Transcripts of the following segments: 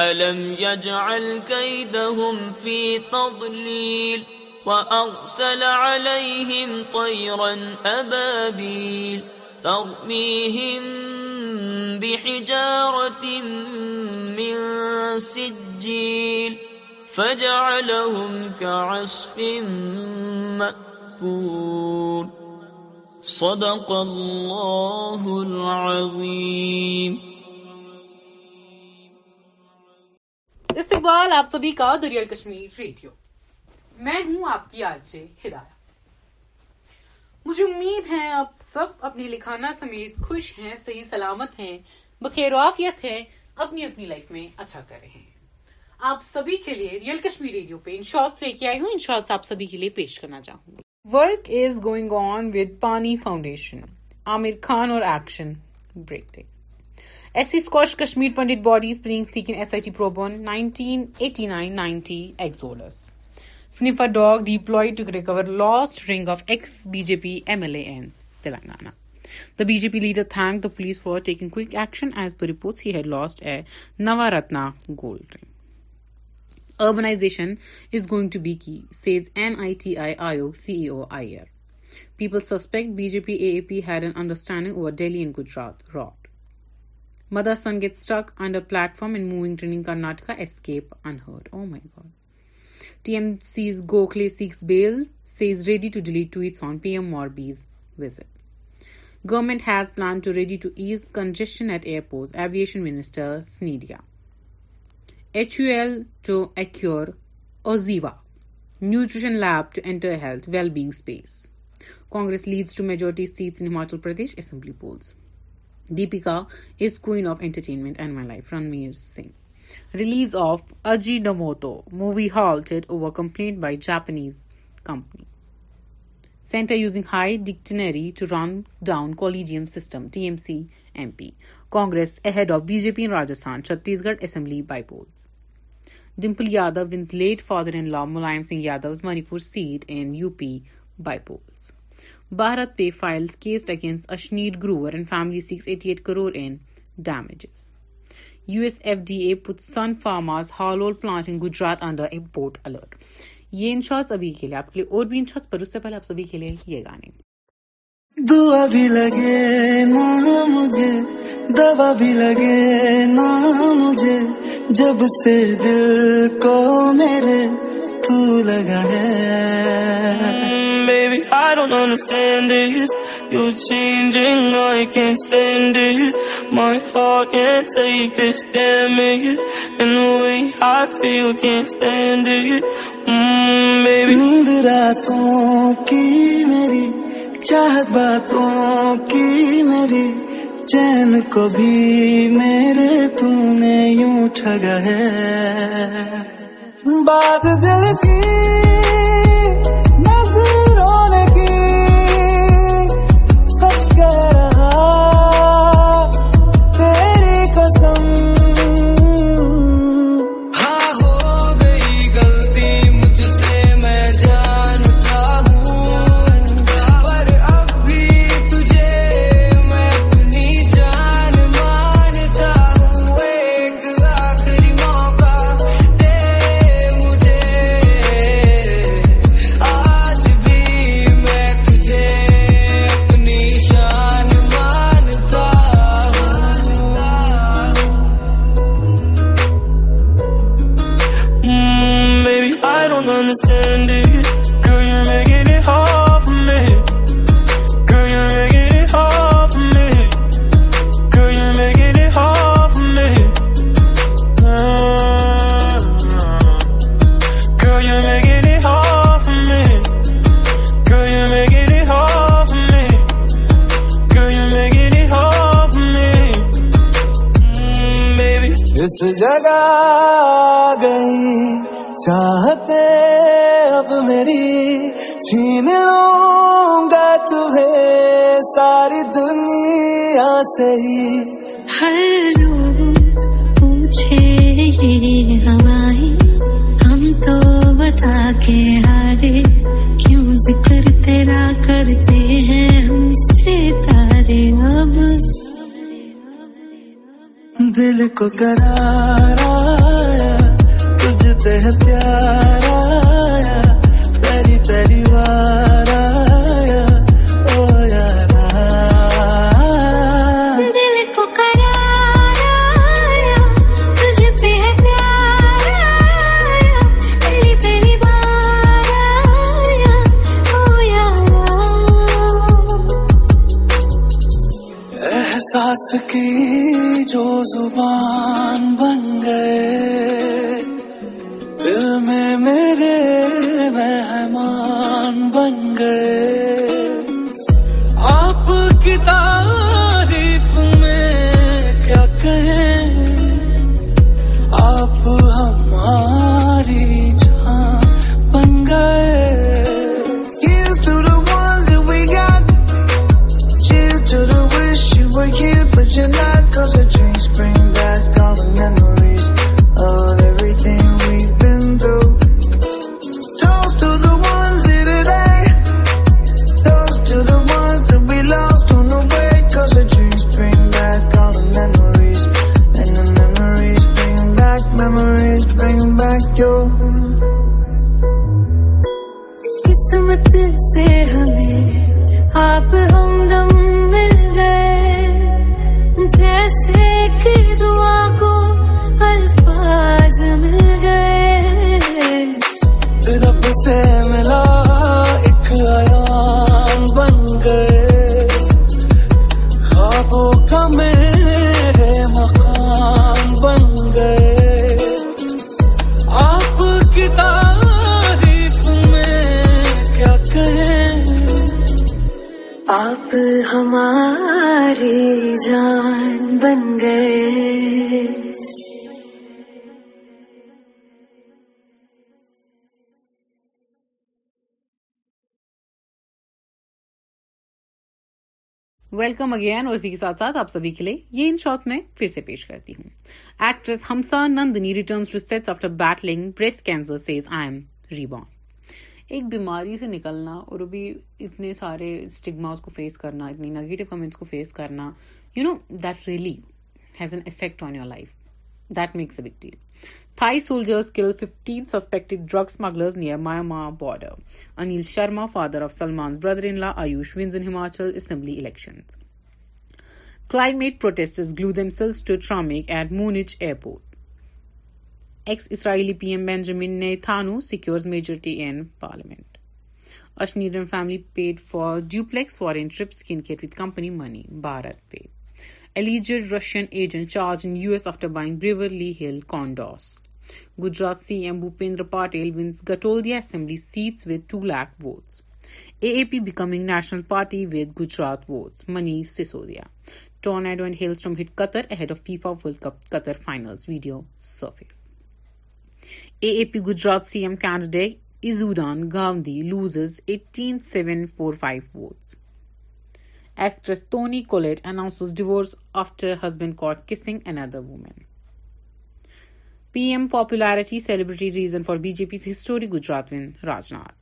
ألم يجعل كيدهم في تضليل وأرسل عليهم طيرا أبابيل ترميهم بحجارة من سجيل فجعلهم كعصف مأكول صدق الله العظيم استقبال آپ سبھی کا دریال کشمیر ریڈیو میں ہوں آپ کی آج ہدایہ مجھے امید ہے آپ سب اپنے لکھانا سمیت خوش ہیں صحیح سلامت ہیں بخیر وافیت ہیں اپنی اپنی لائف میں اچھا کر رہے ہیں آپ سبھی کے لیے ریئل کشمیر ریڈیو پہ ان شارٹس لے کے آئی ہوں ان شارٹس آپ سبھی کے لیے پیش کرنا چاہوں گی work is going on with Paani foundation Aamir Khan اور action break day S C squash Kashmir Pandit body dog to recover lost ring of ex B J P M L A in Telangana the B J P leader thank the police for taking کشنتنا gold ring is going to be care people suspect B J P A head in understanding over daily in Gujarat را Mother son gets stuck on a platform and moving training Karnataka escape unheard. Oh my god. TMC's Gokhale seeks bail, says ready to delete tweets on PM Morbi's visit. Government has planned to ready to ease congestion at airports, Aviation Minister Snedia. HUL to acquire Oziva, nutrition lab to enter health well-being space. Congress leads to majority seats in Himachal Pradesh Assembly polls. Deepika is queen of entertainment and my life. Ranveer Singh. Release of Ajinomoto. Movie halted over complaint by Japanese company. Center using high dictionary to run down collegium system. TMC MP. Congress ahead of BJP in Rajasthan. Chhattisgarh Assembly by polls. Dimple Yadav wins late father-in-law Mulayam Singh Yadav's Manipur seat in UP by polls. Bharat Pe file case against Ashneer Grover in damage U S F D A Pothu sun pharma plotting Gujarat کے لیے آپ کے لیے اور بھی ان شاءٹ پر اس سے پہلے آپ سبھی کے لیے کیے گانے جب سے دل کو میرے baby, baby. I I I don't understand this. this You're changing, can't can't can't stand stand it. it. My heart take damage, and the way feel نیند راتوں کی میری چاہت باتوں کی میری چین کو بھی میرے تم نے یوں ٹھگا ہے بات دل کی ہماری جان بن گئے ویلکم اگین اور اسی کے ساتھ ساتھ آپ سبھی کے لیے یہ ان میں پھر سے پیش کرتی ہوں actress Hamsa Nandini returns to sets after battling breast cancer says I am reborn ایک بیماری سے نکلنا اور ابھی اتنے سارے اسٹگماز کو فیس کرنا اتنی نگیٹو کمنٹس کو فیس کرنا you know that really has an effect on your life that makes a big deal Thai soldiers kill fifteen suspect drug smugglers near Myanmar border Anil Sharma father of Salman brother in in law Aayush wins Himachal assembly election climate protest glue them tarmac at Munich airport ex Israeli P M Netanyahu secures majority in parliament اشنیڈن family paid for duplex foreign trip کن Kate with company money BharatPe alleged Russian agent charged in U S after buying Beverly لی hill condos Gujarat C M Bhupendra Patel wins Ghatlodia assembly seats with two lakh votes A A P becoming national party with Gujarat votes Manish Sisodia tornado and hills from hit Qatar of FIFA World Cup Qatar finals video surface A A P Gujarat C M candidate Isudan Gandhi loses eighteen seven four five actress Toni Collette announce divorce after husband kissing another woman P M popularity celebrity reason for B J P's history Gujarat win Rajnath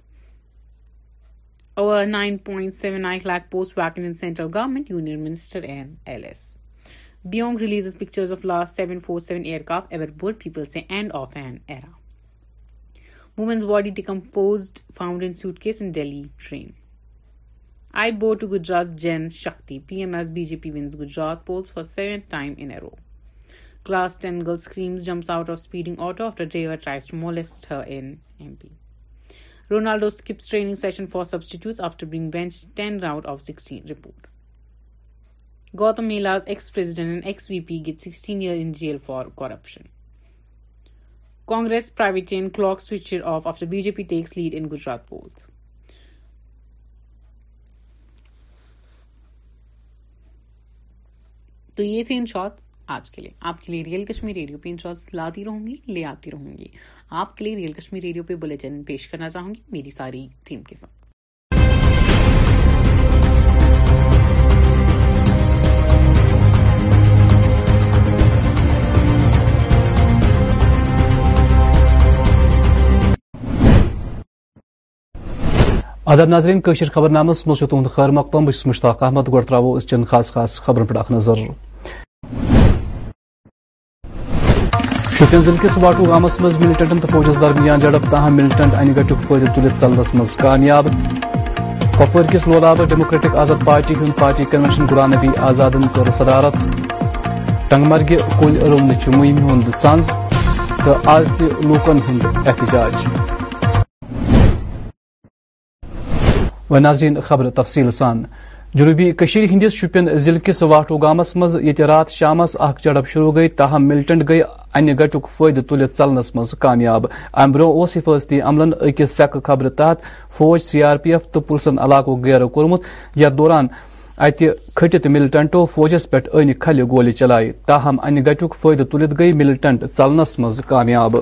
nine point seven nine lakh post week central S بیونگ release pictures of last seven four seven year coffee board سے end of an Iran Woman's body decomposed, found in suitcase in Delhi train. I bow to Gujarat Jan Shakti. PMS BJP wins Gujarat polls for 7th time in a row. Class 10 girl screams, jumps out of speeding auto after driver tries to molest her in MP. Ronaldo skips training session for substitutes after being benched 10 round of 16 report. Gautam Mela's ex-president and ex-VP gets 16 years in jail for corruption. B G takes lead انجرات post تو یہ تھے ان shorts آج کے لیے آپ کے لیے real Kashmir radio پہ ان شارٹس لاتی رہوں گی لے آتی رہوں گی آپ کے لیے ریئل کشمیر ریڈیو پہ بلیٹن پیش کرنا چاہوں گی میری ساری ٹیم کے ساتھ ادب ناظرین کشر خبر نامس تہد خیر مقدم بس مشتاق احمد گو ترو اس چن خاص خاص خبر اخ نظر شپین ضلع کس واٹو گامس مز ملٹنٹن تو فوجس درمیان جڑپ تاہم ملٹنٹ این گٹ فائدہ تلت ثلنس مز کامیاب کپور کس لولاب ڈیموکریٹک آزاد پارٹی ہند پارٹی کنوینشن غلام نبی آزاد صدارت ٹنگمرگہ کل ارومن مہم ہند سنز تو آز تہ لوکن ہند احتجاج و ناظرین خبر تفصیل سان جنوبی کشیر ہندس شپین ضلع کس واٹو گامس مز یت رات شام اخ جڑپ شروع گئی تاہم ملٹنٹ گئی ان گٹ فائدہ تلت ثلنس کامیاب ام برو اس حفاظتی عملن اکس سیکہ خبر تحت فوج سی آر پی ایف تو پلسن علاقوں کورمت یا دوران کھٹت ملٹنٹو فوجس پہ این کھل گولی چلائے تاہم گٹک فائدہ تلت گئی ملٹنٹ ٹلنس مز کامیاب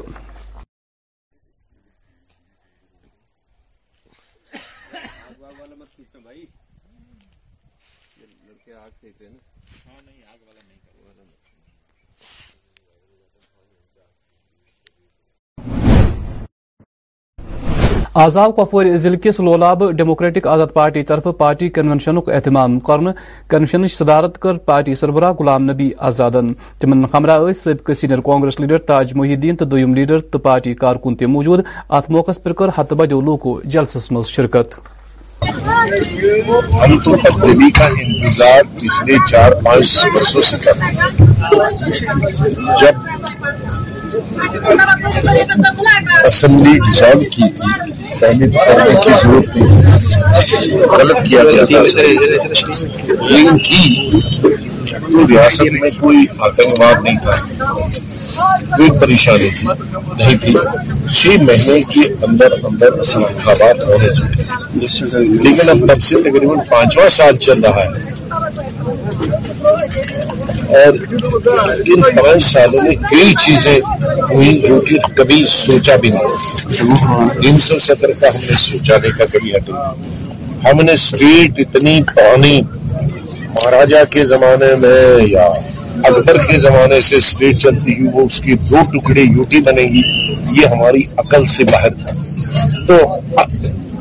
آزاو کپو ضلع کس لولاب ڈیموکریٹک آزاد پارٹی طرف پارٹی کنونشن اہتمام کنونشن صدارت کر پارٹی سربراہ غلام نبی آزادن تم ہمراہبقہ senior Congress leader Taj Mohiuddin تو دم لیڈر تو پارٹی کارکن موجود ات موقع پر کر ہتھہ بديو لوکو جلسس مز جب اسمبلی ڈیزالو کی تھی پہلے تو کرنے کی ضرورت نہیں غلط کیا گیا تھا لیکن کی تو ریاست میں کوئی آتنکواد نہیں تھا کوئی پریشانی تھی نہیں تھی چھ مہینے کے اندر اندر انتخابات ہونے چاہیے لیکن اب تب سے تقریباً پانچواں سال چل رہا ہے اور ان پانچ سالوں میں کئی چیزیں ہوئی جو کہ کبھی سوچا بھی نہیں تین سو ستر کا ہم نے سوچانے کا کبھی حد ہم نے اسٹیٹ اتنی پانی مہاراجا کے زمانے میں یا اکبر کے زمانے سے اسٹیٹ چلتی ہوئی وہ اس کی دو ٹکڑے یوٹی بنے گی یہ ہماری عقل سے باہر تھا تو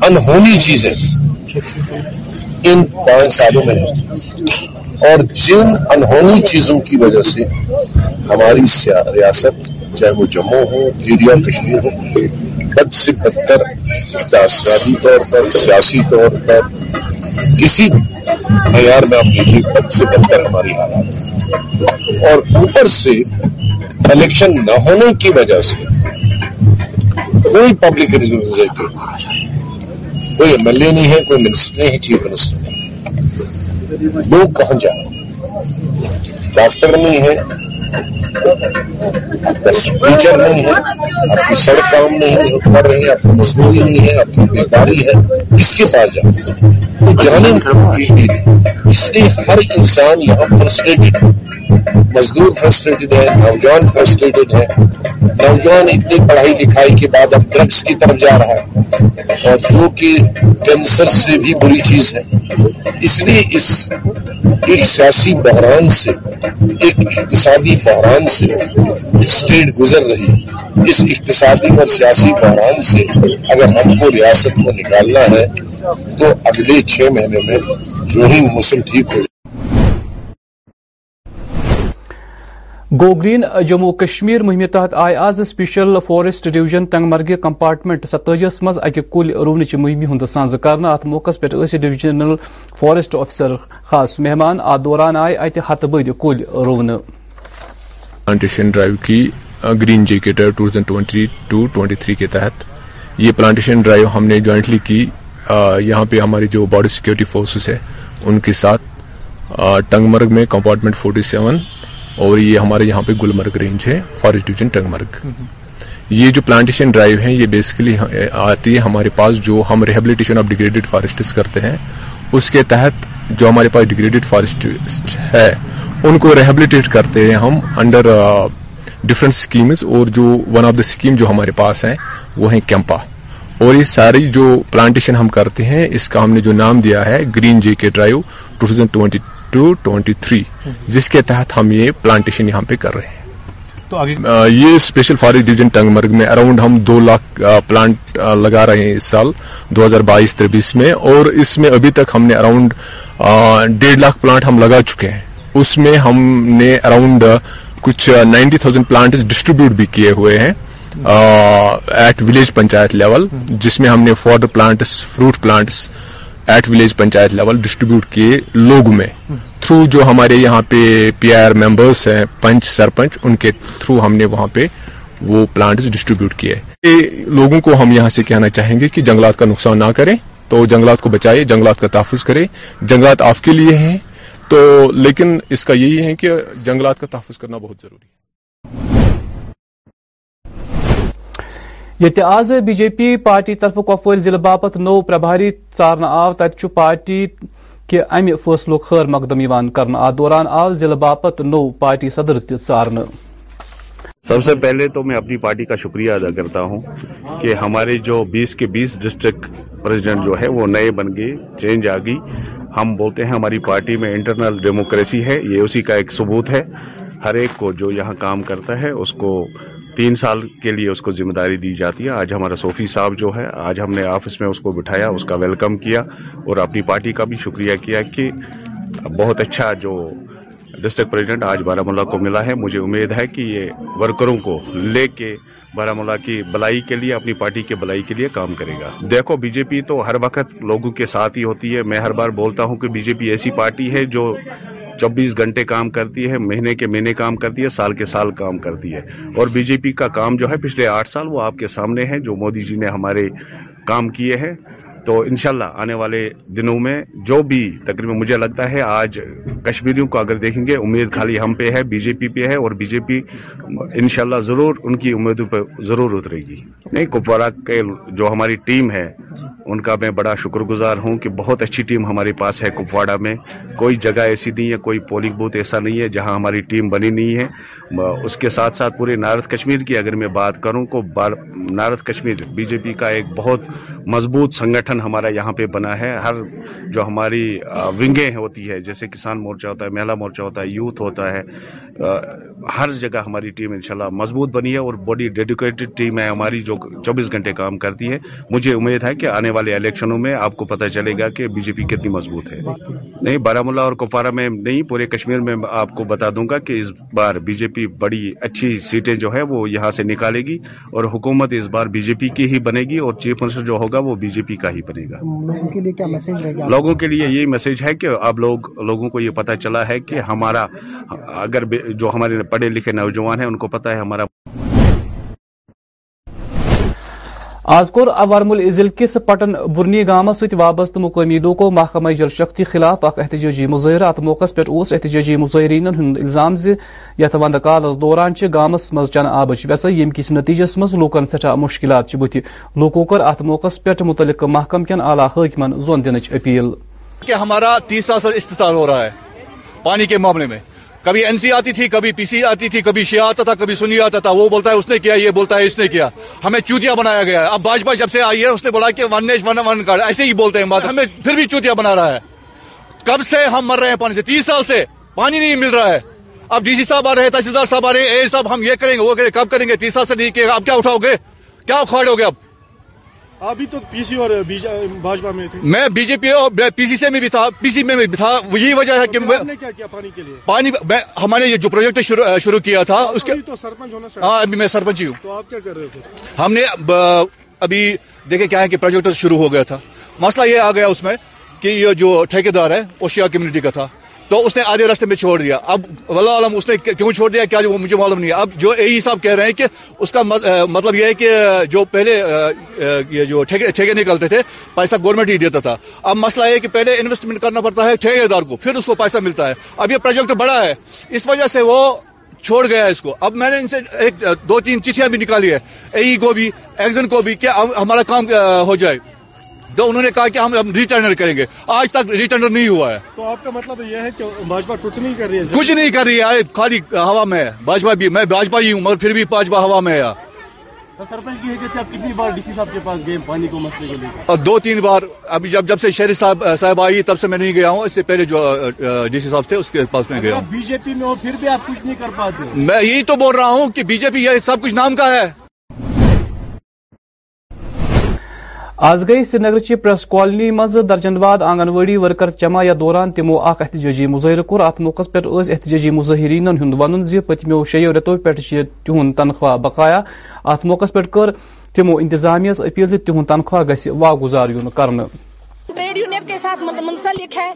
انہونی چیزیں ان پانچ سالوں میں اور جن انہونی چیزوں کی وجہ سے ہماری ریاست چاہے وہ جموں ہو ایریا کشمیر ہو بد سے بدتر اقتصادی طور پر سیاسی طور پر کسی معیار میں آپ کیجیے بد سے بدتر ہماری حالات اور اوپر سے الیکشن نہ ہونے کی وجہ سے کوئی پبلک کوئی ایم ایل اے نہیں ہے کوئی منسٹر نہیں ہے چیف منسٹر نہیں لوگ کہاں جا رہے ہیں ڈاکٹر نہیں ہے ٹیچر نہیں ہے آپ کی سڑک کام نہیں ہے پڑھ رہے ہیں آپ کی مزدوری نہیں ہے آپ کی بیکاری ہے کس کے پاس جانے تو اس لیے ہر انسان یہاں فرسٹریٹڈ ہے مزدور فرسٹریٹڈ ہے نوجوان فرسٹریٹڈ ہے نوجوان اتنی پڑھائی لکھائی کے بعد اب ڈرگس کی طرف جا رہا ہے اور جو کہ کینسر سے بھی بری چیز ہے اس لیے اس ایک سیاسی بحران سے ایک اقتصادی بحران سے اسٹیٹ گزر رہی ہے اس اقتصادی اور سیاسی بحران سے اگر ہم کو ریاست کو نکالنا ہے تو اگلے چھ مہینے میں جو ہی موسم ٹھیک ہو گو گرین جمو کشمیر مہمہ تحت آئے آز سپیشل فارسٹ ڈویژن ٹنگمرگہ کمپارٹمنٹ ستجیس مز اکہ کل رونچ مہم ہند سانز کرنا ات موقع پہ ڈویژنل فارسٹ آفیسر خاص مہمان ات دوران آئے ات بد کل رونا پلانٹیشن ڈرائیو کی گرین جے ٹوینٹی تھری کے تحت یہ پلانٹیشن ڈرائیو ہم نے جوائنٹلی کی یہاں پہ ہماری جو بارڈر سیکورٹی فورسز ہے ان کے ساتھ ٹنگ مرگ میں کمپارٹمنٹ فورٹی سیون اور یہ ہمارے یہاں پہ رینج ہے ٹنگمرگ یہ جو پلانٹیشن ڈرائیو ہے یہ بیسکلی آتی ہے ہمارے پاس جو ہم آف فارسٹس کرتے ہیں اس کے تحت جو ہمارے پاس ڈیگریڈیڈ فارسٹ ہے ان کو ریہبلیٹیٹ کرتے ہیں ہم انڈر ڈفرینٹ اسکیمز اور جو ون آف دا اسکیم جو ہمارے پاس ہیں وہ ہیں کیمپا اور یہ ساری جو پلانٹیشن ہم کرتے ہیں اس کا ہم نے جو نام دیا ہے green J K drive two thousand twenty two twenty three جس کے تحت ہم یہ پلانٹیشن یہاں پہ کر رہے ہیں تو یہ اسپیشل فارسٹ ڈویژن ٹنگ مرگ میں اراؤنڈ ہم دو لاکھ پلانٹ لگا رہے ہیں اس سال دو ہزار بائیس تربیس میں اور اس میں ابھی تک ہم نے اراؤنڈ ڈیڑھ لاکھ پلانٹ ہم لگا چکے ہیں اس میں ہم نے اراؤنڈ کچھ نائنٹی تھاؤزینڈ پلانٹ ڈسٹریبیوٹ بھی کیے ہوئے ہیں ایٹ ولیج پنچایت لیول جس میں ہم نے food plants fruit plants at village panchayat level distribute کیے لوگ میں تھرو جو ہمارے یہاں پہ پی آئی آر ممبرس ہیں پنچ سرپنچ ان کے تھرو ہم نے وہاں پہ وہ پلانٹ ڈسٹریبیوٹ کیے لوگوں کو ہم یہاں سے کہنا چاہیں گے کہ جنگلات کا نقصان نہ کریں تو جنگلات کو بچائے جنگلات کا تحفظ کرے جنگلات آپ کے لیے ہیں تو لیکن اس کا یہی ہے کہ جنگلات کا تحفظ کرنا بہت ضروری ہے بی جے پی پارٹی طرف کپور ضلع باپت نو پرنا آو تجو پارٹی کہ خیر مقدم کرنا دوران آو باپت نو پارٹی صدر سب سے پہلے تو میں اپنی پارٹی کا شکریہ ادا کرتا ہوں کہ ہمارے جو بیس کے بیس ڈسٹرکٹ وہ نئے بن گئے چینج آ گئی ہم بولتے ہیں ہماری پارٹی میں انٹرنل ڈیموکریسی ہے یہ اسی کا ایک ثبوت ہے ہر ایک کو جو یہاں کام کرتا ہے اس کو تین سال کے لیے اس کو ذمہ داری دی جاتی ہے آج ہمارا صوفی صاحب جو ہے آج ہم نے آفس میں اس کو بٹھایا اس کا ویلکم کیا اور اپنی پارٹی کا بھی شکریہ کیا کہ بہت اچھا جو ڈسٹرک پریزیڈنٹ آج بارہ ملا کو ملا ہے مجھے امید ہے کہ یہ ورکروں کو لے کے بارہولہ کی بلائی کے لیے اپنی پارٹی کے بلائی کے لیے کام کرے گا دیکھو بی جے پی تو ہر وقت لوگوں کے ساتھ ہی ہوتی ہے میں ہر بار بولتا ہوں کہ بی جے پی ایسی پارٹی ہے جو چوبیس گھنٹے کام کرتی ہے مہینے کے مہینے کام کرتی ہے سال کے سال کام کرتی ہے اور بی جے پی کا کام جو ہے پچھلے آٹھ سال وہ آپ کے سامنے ہے جو مودی جی نے ہمارے کام کیے ہیں تو انشاءاللہ آنے والے دنوں میں جو بھی تقریباً مجھے لگتا ہے آج کشمیریوں کو اگر دیکھیں گے امید خالی ہم پہ ہے بی جے پی پہ ہے اور بی جے پی انشاءاللہ ضرور ان کی امیدوں پہ ضرور اترے گی نہیں کپوارہ کے جو ہماری ٹیم ہے ان کا میں بڑا شکر گزار ہوں کہ بہت اچھی ٹیم ہمارے پاس ہے کپواڑہ میں کوئی جگہ ایسی نہیں ہے کوئی پولنگ بوتھ ایسا نہیں ہے جہاں ہماری ٹیم بنی نہیں ہے اس کے ساتھ ساتھ پورے نارتھ کشمیر کی اگر میں بات کروں تو north Kashmir B J P کا ایک بہت مضبوط سنگٹھن ہمارا یہاں پہ بنا ہے ہر جو ہماری ونگیں ہوتی ہے جیسے کسان مورچہ ہوتا ہے مہیلا مورچہ ہوتا ہے یوتھ ہوتا ہے ہر جگہ ہماری ٹیم انشاءاللہ مضبوط بنی ہے اور بڑی ڈیڈوکیٹڈ ٹیم ہے ہماری جو چوبیس گھنٹے کام کرتی ہے مجھے امید ہے کہ آنے والے الیکشنوں میں آپ کو پتہ چلے گا کہ بی جے پی کتنی مضبوط ہے نہیں بارہ ملا اور کپوارہ میں نہیں پورے کشمیر میں آپ کو بتا دوں گا کہ اس بار بی جے پی بڑی اچھی سیٹیں جو ہے وہ یہاں سے نکالے گی اور حکومت اس بار بی جے پی کی ہی بنے گی اور چیف منسٹر جو ہوگا وہ بی جے پی کا ہی بنے گا لوگوں کے لیے کیا میسج ہے کہ اب لوگوں کو یہ پتا چلا ہے کہ ہمارا اگر جو ہمارے پڑھے لکھے نوجوان ہیں ان کو پتا ہے ہمارا آز کور کورم ضلع کس پٹن برنی ست وابستہ مقامی لوکو محکمہ جل شختی خلاف اخ احتجاجی مظاہرہ ات موقع پہ اس احتجاجی مظاہرین ہند الامز وند کالس دوران مز چن آبچ ویسا یم کس نتیجس مز لوکن سٹھا مشکلات بت لوکو کر ات موقع پہ متعلق محکم کن اعلی حکمن حاقم دنچ اپیل ہمارا تیسرا ہو رہا ہے پانی کے معاملے میں کبھی این سی e آتی تھی کبھی پی سی e آتی تھی کبھی شیعہ آتا تھا کبھی سنی آتا تھا وہ بولتا ہے اس نے کیا یہ بولتا ہے اس نے کیا ہمیں چوتیاں بنایا گیا ہے اب بھاجپا جب سے آئی ہے اس نے بولا کہ one nation one one card ایسے ہی بولتے ہیں بات ہمیں پھر بھی چوتیاں بنا رہا ہے کب سے ہم مر رہے ہیں پانی سے تیس سال سے پانی نہیں مل رہا ہے اب ڈی سی صاحب آ رہے ہیں تحصیلدار صاحب آ رہے ہیں اے صاحب ہم یہ کریں گے وہ کریں کب کریں گے تیس سال سے نہیں کہ اب کیا اٹھاؤ گے کیا اکھاڑو ہو گیا اب ابھی تو پی سی اور بھاجپا میں تھے میں بی جے پی اور پی سی سی میں بھی تھا پی سی میں بھی تھا یہی وجہ ہے کہ پانی کے لیے ہمارے جو پروجیکٹ شروع کیا تھا اس کے سرپنچ ہونا ہاں، ابھی میں سرپنچ ہی ہوں تو آپ کیا کر رہے تھے ہم نے ابھی دیکھے کیا ہے کہ پروجیکٹ شروع ہو گیا تھا مسئلہ یہ آ گیا اس میں کہ یہ جو دار ہے اوشیا کمیونٹی کا تھا تو اس نے آدھے راستے میں چھوڑ دیا اب عالم اس نے کیوں چھوڑ دیا کیا وہ مجھے معلوم نہیں ہے اب جو اے صاحب کہہ رہے ہیں کہ اس کا مطلب یہ ہے کہ جو پہلے یہ جو ٹھیکے نکلتے تھے پیسہ گورنمنٹ ہی دیتا تھا اب مسئلہ یہ کہ پہلے انویسٹمنٹ کرنا پڑتا ہے ٹھیکے دار کو پھر اس کو پیسہ ملتا ہے اب یہ پروجیکٹ بڑا ہے اس وجہ سے وہ چھوڑ گیا ہے اس کو اب میں نے ان سے ایک دو تین چٹیاں بھی نکالی ہے اے ای کو بھی ایگزن کو بھی کہ ہمارا کام ہو جائے جو انہوں نے کہا کہ ہم ریٹرنر کریں گے آج تک ریٹرنر نہیں ہوا ہے تو آپ کا مطلب یہ ہے کہ کچھ نہیں کر رہی ہے ہے خالی ہوا میں بھاجپا ہی ہوں مگر پھر بھی ہے سرپنچ کی حیثیت کے پاس گئے کو مسئلے لے کر دو تین بار ابھی جب جب سے شہری صاحب صاحب آئی تب سے میں نہیں گیا ہوں اس سے پہلے جو ڈی سی صاحب تھے اس کے پاس میں گیا ہوں بی جے پی میں پھر بھی آپ کچھ نہیں کر پاتے میں یہی تو بول رہا ہوں کہ بی جے پی یہ سب کچھ نام کا ہے آز گئی سرینگر چی پریس کالونی مرجن واد واڑی ورکر جمعہ دوران تمو اخ احتجاجی مظاہرہ کور ات موقع پہ احتجاجی مظاہرین ہند ون زی زو شیو ریتو پہ تہ تنخواہ بقایا ات موقع پہ تمو انتظامیہ اپیل کہ تہ تنخواہ گس واگزار کر کے ساتھ منسلک ہے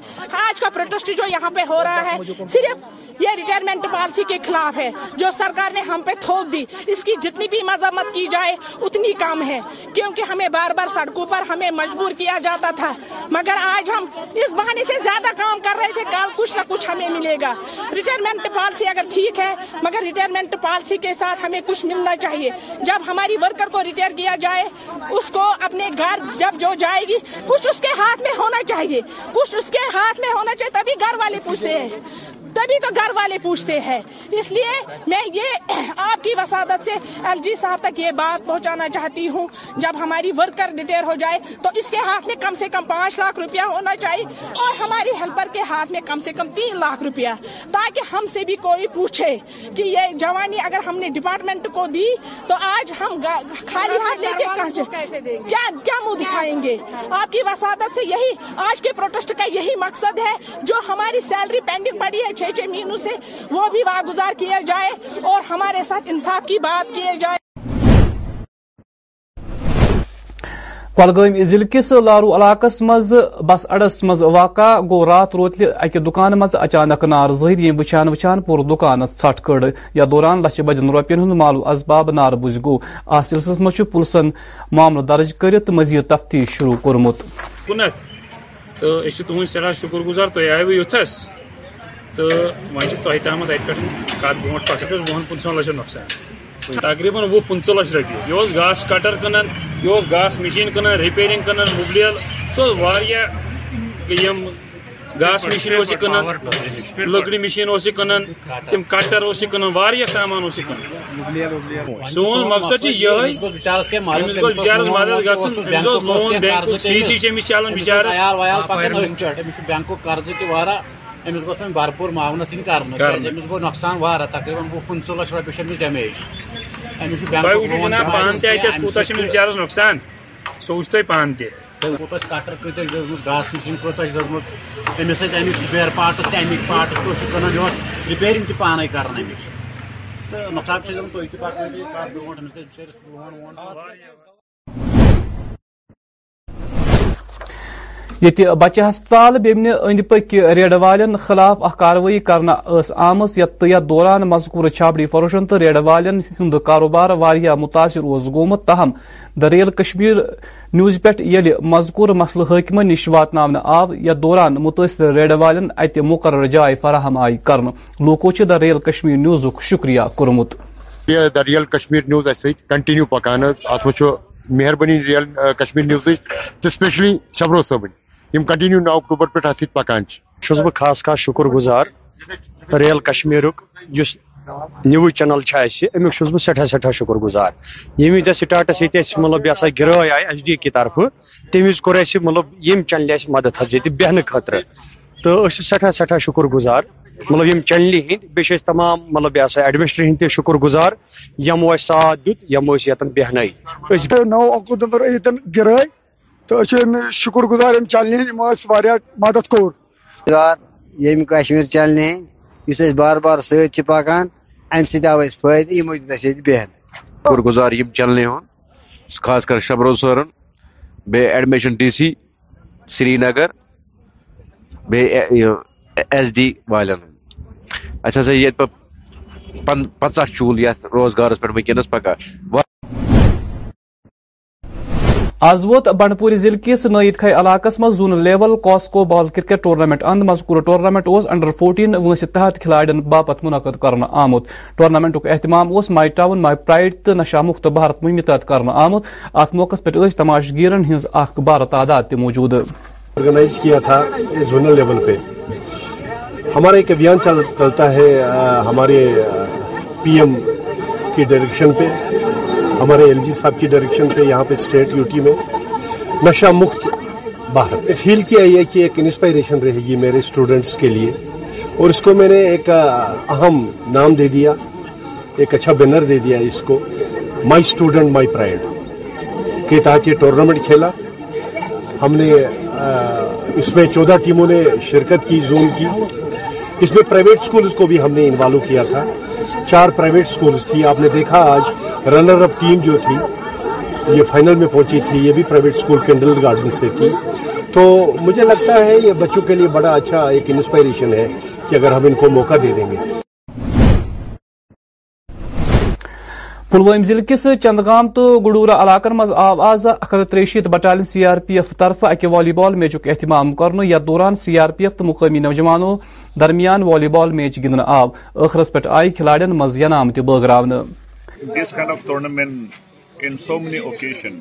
آج کا پروٹسٹ جو یہاں پہ ہو رہا ہے صرف یہ ریٹائرمنٹ پالیسی کے خلاف ہے جو سرکار نے ہم پہ تھوپ دی اس کی جتنی بھی مذمت کی جائے اتنی کم ہے کیونکہ ہمیں بار بار سڑکوں پر ہمیں مجبور کیا جاتا تھا مگر آج ہم اس بہانے سے زیادہ کام کر رہے تھے کل کچھ نہ کچھ ہمیں ملے گا ریٹائرمنٹ پالیسی اگر ٹھیک ہے مگر ریٹائرمنٹ پالیسی کے ساتھ ہمیں کچھ ملنا چاہیے جب ہماری ورکر کو ریٹائر کیا جائے اس کو اپنے گھر جب جو جائے گی کچھ اس کے ہاتھ میں ہونا چاہیے کچھ اس کے ہاتھ میں ہونا چاہیے تبھی گھر والے پوچھے تبھی تو گھر والے پوچھتے ہیں اس لیے میں یہ آپ کی وسادت سے ایل جی صاحب تک یہ بات پہنچانا چاہتی ہوں جب ہماری ورکر ریٹائر ہو جائے تو اس کے ہاتھ میں کم سے کم پانچ لاکھ روپیہ ہونا چاہیے اور ہماری ہیلپر کے ہاتھ میں کم سے کم تین لاکھ روپیہ تاکہ ہم سے بھی کوئی پوچھے کہ یہ جوانی اگر ہم نے ڈپارٹمنٹ کو دی تو آج ہم خالی ہاتھ لے کے کیا منہ دکھائیں گے آپ کی وسادت سے یہی آج کے پروٹیسٹ کا یہی مقصد ہے جو ہماری سیلری پینڈنگ پڑی ہے چھ چھ مہینوں سے وہ بھی واگزار کیا جائے اور ہمارے ساتھ انصاف کی بات کیا جائے کلگام ضلع کس لارو علاقس مز بس اڈس مز واقع گو رات روتلی اکہ دکان مز اچانک نار ظہری وچان وچان پور دکان ژھٹ کڑ یا دوران لچھ بجن روپین ہند مالو اسباب نار بج گو آ سلسلس مز پلسن معاملہ درج کرت مزید تفتیش شروع کورمت تہ تہ شکر گزار تہ آو یوتھس تو وجہ تام کت تم اتنا بروپی وہن پنچہ نقصان تقریباً وہ پنچہ لچھ روپیے یہ گاس کٹر کنان یہ گاس مشین کنان ریپیرنگ کنان مبلیل سب گاس مشین کنان لکڑی مشین کنان تم کٹر اس كن سامان سون مقصد یہ چلان بچار أمس گوس وی بھرپور معاونت گو نقصان کرانہ تقریباً وہ پنچہ لچھ روپیے ڈیمیج نقصان تھی امیج امپورس کٹر دزمت دزمت أمس کی داس وشن كو دس امید پاٹس امیک پاٹس كو كرنا رپیرنگ تانے كر وون یتی بچہ ہسپتال بیمن اند پک ریڈ والن خلاف اخ کاروی کرنا اس آمس یت یت دوران مذکور چھابڑی فروشن تو ریڈ والن ہند کاروبار واریاہ متاثر اوس گومت تاہم دا ریل کشمیر نیوز پیٹ یل مذکور مسئلہ حکم نش واتن آو یت دوران متاثر ریڈ والن ات مقرر جائے فراہم آئی کرن لوکو چھ دا ریل کشمیر نیوز شکریہ کورمت دا ریل کشمیر نیوز اس سیت کنٹینیو پکانس اتھ وچھو مہربانی ریل کشمیر نیوز سپیشلی شبرو صاحبن یم کنٹینیو نو اکتوبر پہ اتھ پکان چھس بہ خاص خاص شکر گزار ریل کشمیر اس نیوز چینل امیک بہ سٹھا سٹھا شکر گزار یم وز سٹارٹس یہ مطلب یہ سا گروہ آئی ایچ ڈی کی طرف تم وز کور اہس مطلب یم چینل اس مدد حس یہ بہن خاطر تو اس سٹھا سٹھا شکر گزار مطلب یم چینل ہند بیش تمام مطلب یہ سا ایڈمنسٹری ہند شکر گزار یمو اہس ساتھ دت یمو اس یتن بہنائی اس نو اکتوبر یتن گرائی کشمیر چلنے اس بار بار پکان ام سو اہم فائدہ شکر گزار ہن خاص کر شبرو سر بے admission D C Srinagar بے ایس ڈی والن اچھا چول یا روزگار پہ ونکس وسان آز ووت بنڈپور ضلع کس نعت خی علاقہ مز zone level Cosco ball cricket tournament اند مذکور ٹورنامنٹ اس انڈر فورٹین وس تحت کھلاڑین باپت منعقد کرنا آمت ٹورنامنٹ اہتمام اس مائی ٹاؤن مائی پرائڈ تو نشا مخت بھارت مہم تحت کرنا آمت ات موقع پہ تماش گیرن ہز اخ بار تعداد تہ موجود آرگنائز کیا تھا زونل لیول پہ ہمارا ایک ابھیان چلتا ہے ہمارے پی ایم کی ڈائریکشن پہ ہمارے ایل جی صاحب کی ڈائریکشن پہ یہاں پہ اسٹیٹ یوٹی میں نشا مخت باہر فیل کیا یہ کہ ایک انسپائریشن رہے گی میرے سٹوڈنٹس کے لیے اور اس کو میں نے ایک اہم نام دے دیا ایک اچھا بینر دے دیا اس کو مائی اسٹوڈنٹ مائی پرائڈ کے تحت یہ ٹورنامنٹ کھیلا ہم نے اس میں چودہ ٹیموں نے شرکت کی زون کی اس میں پرائیویٹ سکولز کو بھی ہم نے انوالو کیا تھا چار پرائیویٹ سکولز تھی آپ نے دیکھا آج رنر اپ ٹیم جو تھی یہ فائنل میں پہنچی تھی یہ بھی پرائیویٹ سکول کنڈل گارڈن سے تھی تو مجھے لگتا ہے یہ بچوں کے لیے بڑا اچھا ایک انسپائریشن ہے کہ اگر ہم ان کو موقع دے دیں گے پلوام ضلع کس چندگام تو گڈورہ علاقن مز آو آز اختتہ تریشیت شیت battalion C R P F طرف اکہ والی بال میچ اہتمام کور یتھ دوران سی آر پی ایف تو مقامی نوجوانوں درمیان والی بال میچ گندن آورس پہ کھلاڑین مز ینام تی تغرا سو مینی اوکیشن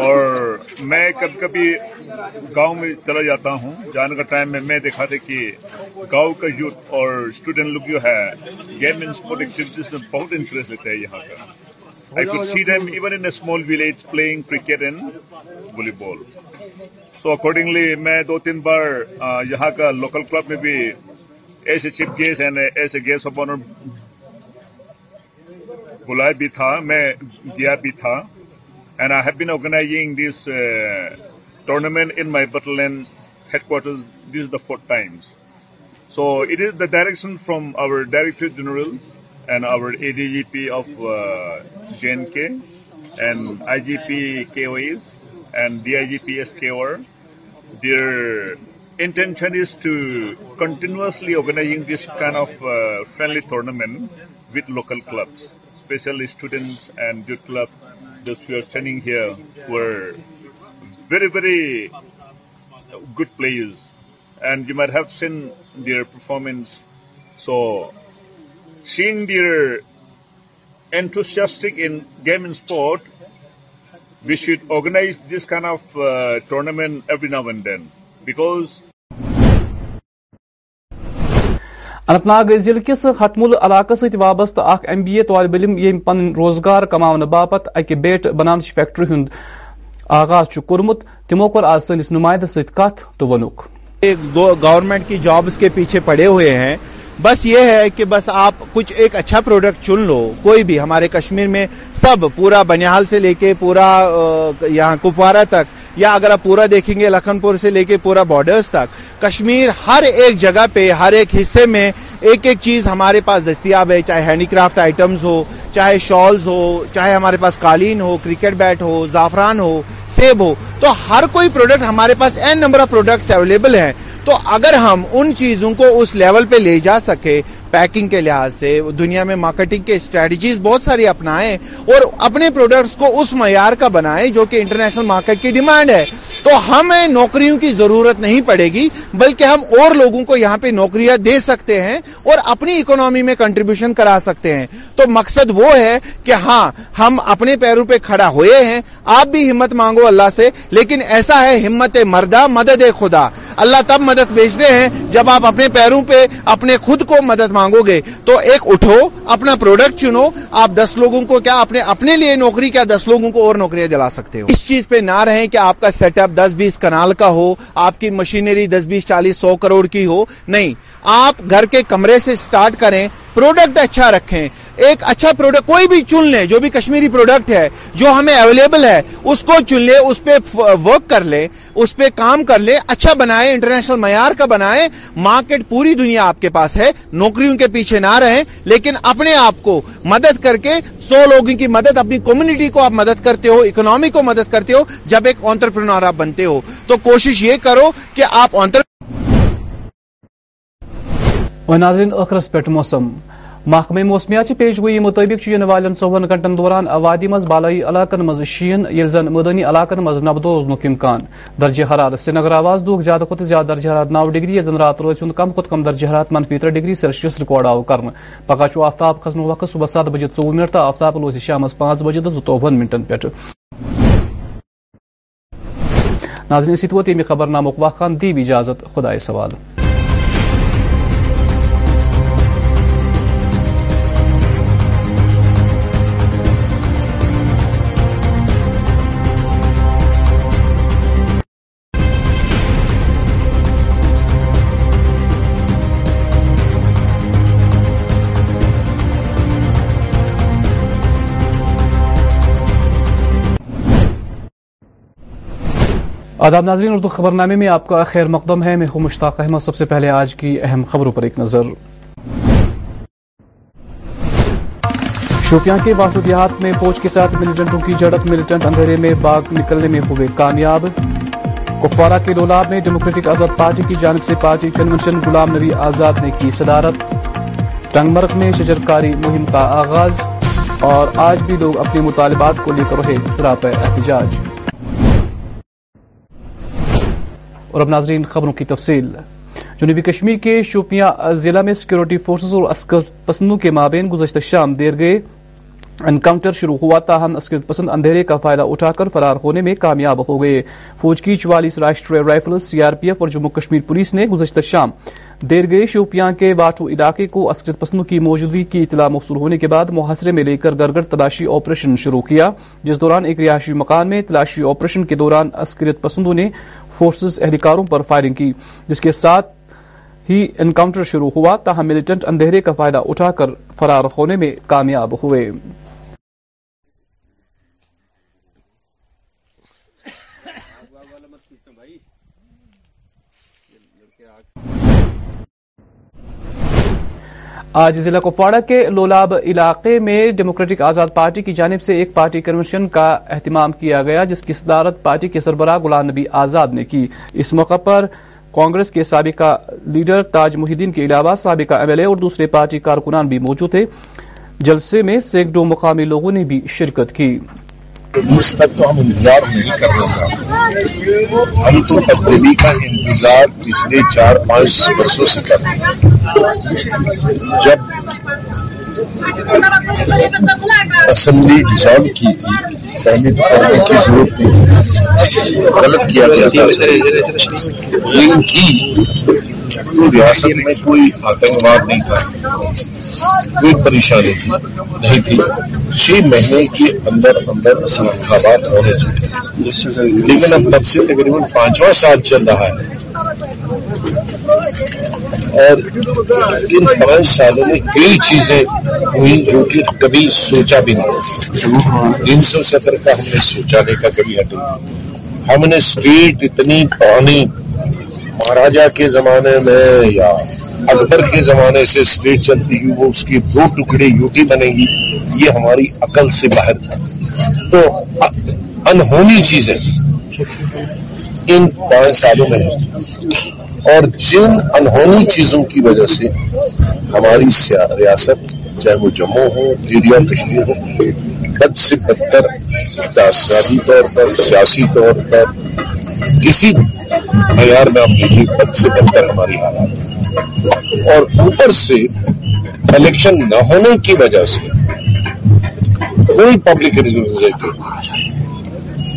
اور میں کبھی کبھی گاؤں میں چلا جاتا ہوں جانے کا ٹائم میں میں دیکھا تھا کہ گاؤں کا یوتھ اور اسٹوڈنٹ لوگ جو ہے گیم اینڈ بہت انٹرسٹ لیتے ہیں یہاں کا اسمال ولیج والی بال سو اکارڈنگلی میں دو تین بار یہاں کا لوکل کلب میں بھی ایسے چیف گیس ایسے گیسٹ آف آنر بلایا بھی تھا میں بھی تھا and I have been organising this tournament in my headquarters this is the four times so it is the direction from our director general and our A D G P of J and K and I G P K and D I G P S K اور their intention is to continuously organising this kind of friendly tournament with local clubs special students and youth club, those who are standing here were very, very good players, and you might have seen their performance. So seeing their enthusiastic in game and sport, we should organize this kind of uh, tournament every now and then, because Anantnag ضلع کس ہتم علاقہ ست وابستہ اخ M B اے طالب علم M پن روزگار کمانہ باپت اکہ بیٹ بنانشی فیکٹری ہند آغاز چھ كومت تمو کور آج نمائندہ ست تو ونوک گورنمنٹ کی جابس کے پیچھے پڑے ہوئے ہیں بس یہ ہے کہ بس آپ کچھ ایک اچھا پروڈکٹ چن لو کوئی بھی ہمارے کشمیر میں سب پورا بنیال سے لے کے پورا یہاں کپوارہ تک یا اگر آپ پورا دیکھیں گے لکھن پور سے لے کے پورا بارڈرز تک کشمیر ہر ایک جگہ پہ ہر ایک حصے میں ایک ایک چیز ہمارے پاس دستیاب ہے چاہے ہینڈی کرافٹ آئٹمز ہو چاہے شالز ہو چاہے ہمارے پاس قالین ہو کرکٹ بیٹ ہو زعفران ہو سیب ہو تو ہر کوئی پروڈکٹ ہمارے پاس n number of products available ہیں تو اگر ہم ان چیزوں کو اس لیول پہ لے جا سکے پیکنگ کے لحاظ سے دنیا میں مارکیٹنگ کے اسٹریٹجیز بہت ساری اپنائیں اور اپنے پروڈکٹس کو اس معیار کا بنائیں جو کہ انٹرنیشنل مارکیٹ کی ڈیمانڈ ہے تو ہمیں نوکریوں کی ضرورت نہیں پڑے گی بلکہ ہم اور لوگوں کو یہاں پہ نوکریاں دے سکتے ہیں اور اپنی اکنومی میں کنٹریبیوشن کرا سکتے ہیں تو مقصد وہ ہے کہ ہاں ہم اپنے پیروں پہ کھڑا ہوئے ہیں آپ بھی ہمت مانگو اللہ سے لیکن ایسا ہے ہمت مردہ مدد خدا اللہ تب مدد بیچتے ہیں جب آپ اپنے پیروں پہ اپنے خود کو مدد مانگو مانگو گے تو ایک اٹھو اپنا پروڈکٹ چنو آپ دس لوگوں کو کیا اپنے اپنے لیے نوکری کیا دس لوگوں کو اور نوکریاں دلا سکتے ہو اس چیز پہ نہ رہیں کہ آپ کا سیٹ اپ دس بیس کنال کا ہو آپ کی مشینری دس بیس چالیس سو کروڑ کی ہو نہیں آپ گھر کے کمرے سے سٹارٹ کریں پروڈکٹ اچھا رکھیں ایک اچھا پروڈکٹ کوئی بھی چن لیں جو بھی کشمیری پروڈکٹ ہے جو ہمیں اویلیبل ہے اس کو چن لے اس پہ ورک کر اس پہ کام کر لے اچھا بنائے انٹرنیشنل معیار کا بنائے مارکیٹ پوری دنیا آپ کے پاس ہے نوکریوں کے پیچھے نہ رہیں لیکن اپنے آپ کو مدد کر کے سو لوگوں کی مدد اپنی کمیونٹی کو آپ مدد کرتے ہو اکنامی کو مدد کرتے ہو جب ایک آنٹرپر آپ بنتے ہو تو کوشش یہ کرو کہ آپ آنٹر وہ ناظرین اخرس پیٹ موسم محکمہ موسمیات چہ پیش گوئی مطابق چھ ین والن صوبن گھنٹن دوران اوادی مز بالائی علاقن مز شین یل زن مدنی علاقن مز نبدو نک امکان درجہ حرارت سری نگر آواز دوک زیادہ کھت زیادہ درجہ حرارت نو ڈگری یل زن رات روز کم کھت کم درجہ حرارت منفی تر ڈگری سیلسیس ریکارڈ آو کرن پگہ چھ آفتاب کھسن وقت صبح سات بجے ژو منٹ تو آفتاب لوز شامس پانچ بجے تو زتوبن منٹن پیٹ ناظرین سیت وتی خبر نامک واقعہ دی اجازت خدائے سوال آداب ناظرین اردو خبرنامے میں آپ کا خیر مقدم ہے میں ہوں مشتاق احمد سب سے پہلے آج کی اہم خبروں پر ایک نظر شوپیاں کے واٹو دیہات میں فوج کے ساتھ ملیٹنٹوں کی جھڑپ ملیٹنٹ اندھیرے میں باغ نکلنے میں ہوئے کامیاب کپوارہ کے لولاب میں ڈیموکریٹک آزاد پارٹی کی جانب سے پارٹی کنونشن غلام گلام نبی آزاد نے کی صدارت ٹنگمرگ میں شجرکاری مہم کا آغاز اور آج بھی لوگ اپنے مطالبات کو لے کر رہے سراپ احتجاج اور اب ناظرین خبروں کی تفصیل جنوبی کشمیر کے شوپیاں ضلع میں سیکیورٹی فورسز اور پسندوں کے مابین گزشتہ شام دیر گئے انکاؤنٹر شروع ہوا تاہم پسند اندھیرے کا فائدہ اٹھا کر فرار ہونے میں کامیاب ہو گئے فوج کی چوالیس Rashtriya rifles C R P F اور جموں کشمیر پولیس نے گزشتہ شام دیر گئے شوپیاں کے واٹو علاقے کو اسکر پسندوں کی موجودگی کی اطلاع مخصول ہونے کے بعد محاصرے میں لے کر گرگر تلاشی آپریشن شروع کیا جس دوران ایک رہائشی مکان میں تلاشی آپریشن کے دوران اسکرت پسندوں نے فورسز اہلکاروں پر فائرنگ کی جس کے ساتھ ہی انکاؤنٹر شروع ہوا تاہم ملیٹنٹ اندھیرے کا فائدہ اٹھا کر فرار ہونے میں کامیاب ہوئے آج ضلع کپواڑہ کے لولاب علاقے میں ڈیموکریٹک آزاد پارٹی کی جانب سے ایک پارٹی کنونشن کا اہتمام کیا گیا جس کی صدارت پارٹی کے سربراہ غلام نبی آزاد نے کی اس موقع پر کانگریس کے سابقہ لیڈر تاج محدین کے علاوہ سابقہ ایم ایل اے اور دوسرے پارٹی کارکنان بھی موجود تھے جلسے میں سینکڑوں مقامی لوگوں نے بھی شرکت کی اس تک تو ہم انتظار نہیں کر رہے تھے ہم تو تبدیلی کا انتظار پچھلے چار پانچ برسوں سے کر رہے ہیں جب اسمبلی ڈیزالو کی تھی پہلے تو کرنے کی ضرورت نہیں غلط کیا گیا تھا لیکن کی ریاست میں کوئی آتنکواد نہیں تھا کوئی پریشانی تھی نہیں تھی چھ مہینے کے اندر اندر انتخابات ہونے تھے لیکن اب تب سے تقریباً پانچواں سال چل رہا ہے اور ان پانچ سالوں میں کئی چیزیں ہوئی جو کہ کبھی سوچا بھی نہیں تین سو ستر کا ہم نے سوچانے کا کبھی ہٹ ہم نے اسٹریٹ اتنی پانی مہاراجا کے زمانے میں یا اکبر کے زمانے سے اسٹیٹ چلتی ہوئی وہ اس کی دو ٹکڑے یوٹی بنے گی یہ ہماری عقل سے باہر تھا تو انہونی چیزیں ان پانچ سالوں میں ہیں اور جن انہونی چیزوں کی وجہ سے ہماری ریاست چاہے وہ جموں ہو ایریا کشمیر ہو بد سے بدتر اقتصادی طور پر سیاسی طور پر کسی معیار میں آپ دیکھیے بد سے بدتر ہماری حالات اور اوپر سے الیکشن نہ ہونے کی وجہ سے کوئی پبلک ریپرزنٹیٹیو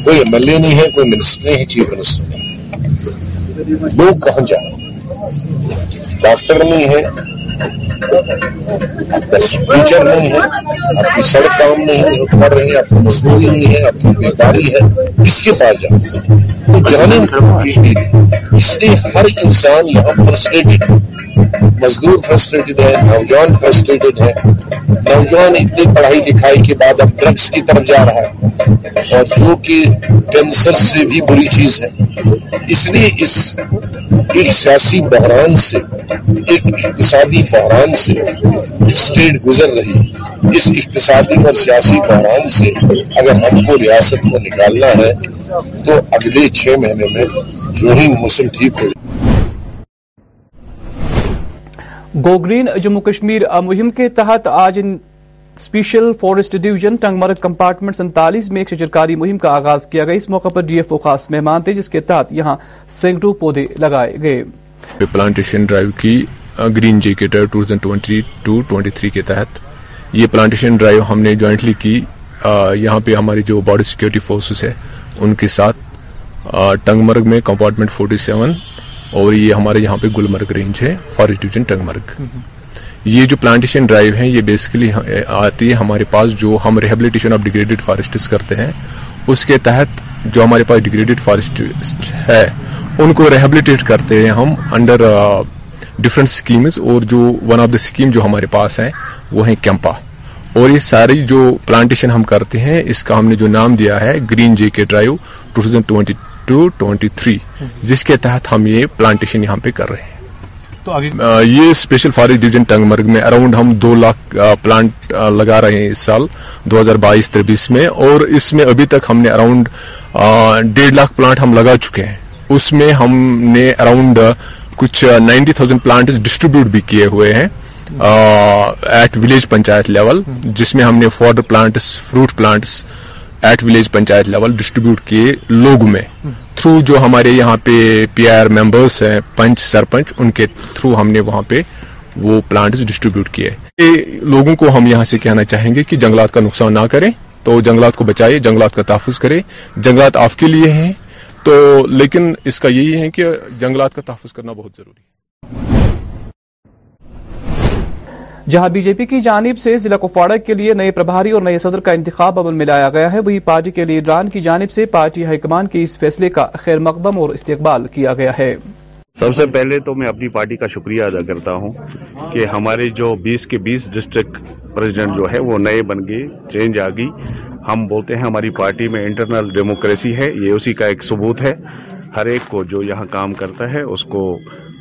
کوئی ایم ایل اے نہیں ہے کوئی منسٹر نہیں ہے چیف منسٹر نہیں لوگ کہاں جا ڈاکٹر نہیں ہے ٹیچر نہیں ہے آپ کی سڑک کام نہیں ہے پڑھ رہے ہیں آپ کی مزدوری نہیں ہے آپ کی بیکاری ہے کس کے پاس جانے تو جانے اس لیے ہر انسان یہاں فرسٹریٹڈ ہے مزدور فرسٹریٹڈ ہے نوجوان فرسٹریٹڈ ہے نوجوان اتنے پڑھائی لکھائی کے بعد اب ڈرگس کی طرف جا رہا ہے اور جو کہ کینسر سے بھی بری چیز ہے اس لیے اس ایک سیاسی بحران سے ایک اقتصادی بحران سے اسٹیٹ گزر رہی اس اقتصادی اور سیاسی بحران سے اگر ہم کو ریاست کو نکالنا ہے تو اگلے چھ مہینے میں جو ہی موسم ٹھیک ہو گوگرین جموں کشمیر مہم کے تحت آج ان فارسٹ ڈیویژن ٹنگمرگ کمپارٹمنٹ سنتالیس میں ایک شجرکاری مہم کا آغاز کیا گیا اس موقع پر ڈی ایف او خاص مہمان تھے جس کے تحت یہاں پودے لگائے گئے پلانٹیشن ڈرائیو کی گرین جیٹینڈی ٹو ٹوئنٹی تھری کے تحت یہ پلانٹیشن ڈرائیو ہم نے جوائنٹلی کی یہاں پہ ہماری جو بارڈر سیکیورٹی فورسز ہے ان کے ساتھ ٹنگ مرگ میں کمپارٹمنٹ فورٹی سیون اور یہ ہمارے یہاں پہ گلمرگ رینج ہے فارسٹ ڈویژنگ یہ جو پلانٹیشن ڈرائیو ہے یہ بیسکلی آتی ہے ہمارے پاس جو ہم ریبلیٹیشن کرتے ہیں اس کے تحت جو ہمارے پاس ڈیگریڈیڈ فارسٹ ہے ان کو ریحیبلیٹیٹ کرتے ہیں ہم انڈر ڈفرینٹ اسکیمز اور جو ون آف دا اسکیم جو ہمارے پاس ہیں وہ ہیں کیمپا اور یہ ساری جو پلانٹیشن ہم کرتے ہیں اس کا ہم نے جو نام دیا ہے green J K drive two thousand twenty two twenty three جس کے تحت ہم یہ پلانٹیشن یہاں پہ کر رہے ہیں تو یہ اسپیشل فارسٹ ڈویژن ٹنگمرگ میں اراؤنڈ ہم دو لاکھ پلانٹ لگا رہے ہیں اس سال دو ہزار بائیس تربیس میں اور اس میں ابھی تک ہم نے اراؤنڈ ڈیڑھ لاکھ پلانٹ ہم لگا چکے ہیں اس میں ہم نے اراؤنڈ کچھ نائنٹی تھاؤزینڈ پلانٹ ڈسٹریبیوٹ بھی کیے ہوئے ہیں ایٹ ولیج پنچایت لیول جس میں ہم نے fodder plants fruit plants at village panchayat level distribute کیے لوگ میں تھرو جو ہمارے یہاں پہ پی آئی آر ممبرس ہیں پنچ سرپنچ ان کے تھرو ہم نے وہاں پہ وہ پلانٹس ڈسٹریبیوٹ کیے لوگوں کو ہم یہاں سے کہنا چاہیں گے کہ جنگلات کا نقصان نہ کریں تو جنگلات کو بچائے جنگلات کا تحفظ کرے جنگلات آپ کے لیے ہیں تو لیکن اس کا یہی ہے کہ جنگلات کا تحفظ کرنا بہت ضروری ہے جہاں بی جے پی کی جانب سے ضلع کپواڑہ کے لیے نئے پرباری اور نئے صدر کا انتخاب عمل میں لایا گیا ہے وہی پارٹی کے لیڈران کی جانب سے پارٹی ہائی کمانڈ کے اس فیصلے کا خیر مقدم اور استقبال کیا گیا ہے سب سے پہلے تو میں اپنی پارٹی کا شکریہ ادا کرتا ہوں کہ ہمارے جو بیس کے بیس ڈسٹرکٹ پریزیڈنٹ جو ہے وہ نئے بن گئے چینج آ گئی ہم بولتے ہیں ہماری پارٹی میں انٹرنل ڈیموکریسی ہے یہ اسی کا ایک ثبوت ہے ہر ایک کو جو یہاں کام کرتا ہے اس کو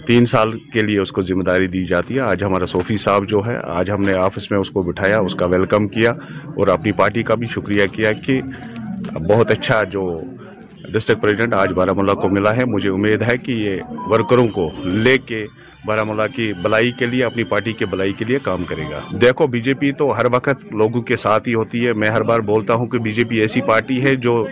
تین سال کے لیے اس کو ذمہ داری دی جاتی ہے آج ہمارا صوفی صاحب جو ہے آج ہم نے آفس میں اس کو بٹھایا اس کا ویلکم کیا اور اپنی پارٹی کا بھی شکریہ کیا کہ بہت اچھا جو ڈسٹرکٹ پریزیڈنٹ آج بارہ ملا کو ملا ہے مجھے امید ہے کہ یہ ورکروں کو لے کے بارہولہ کی بلائی کے لیے اپنی پارٹی کے بلائی کے لیے کام کرے گا دیکھو بی جے پی تو ہر وقت لوگوں کے ساتھ ہی ہوتی ہے میں ہر بار بولتا ہوں کہ بی جے پی ایسی پارٹی ہے جو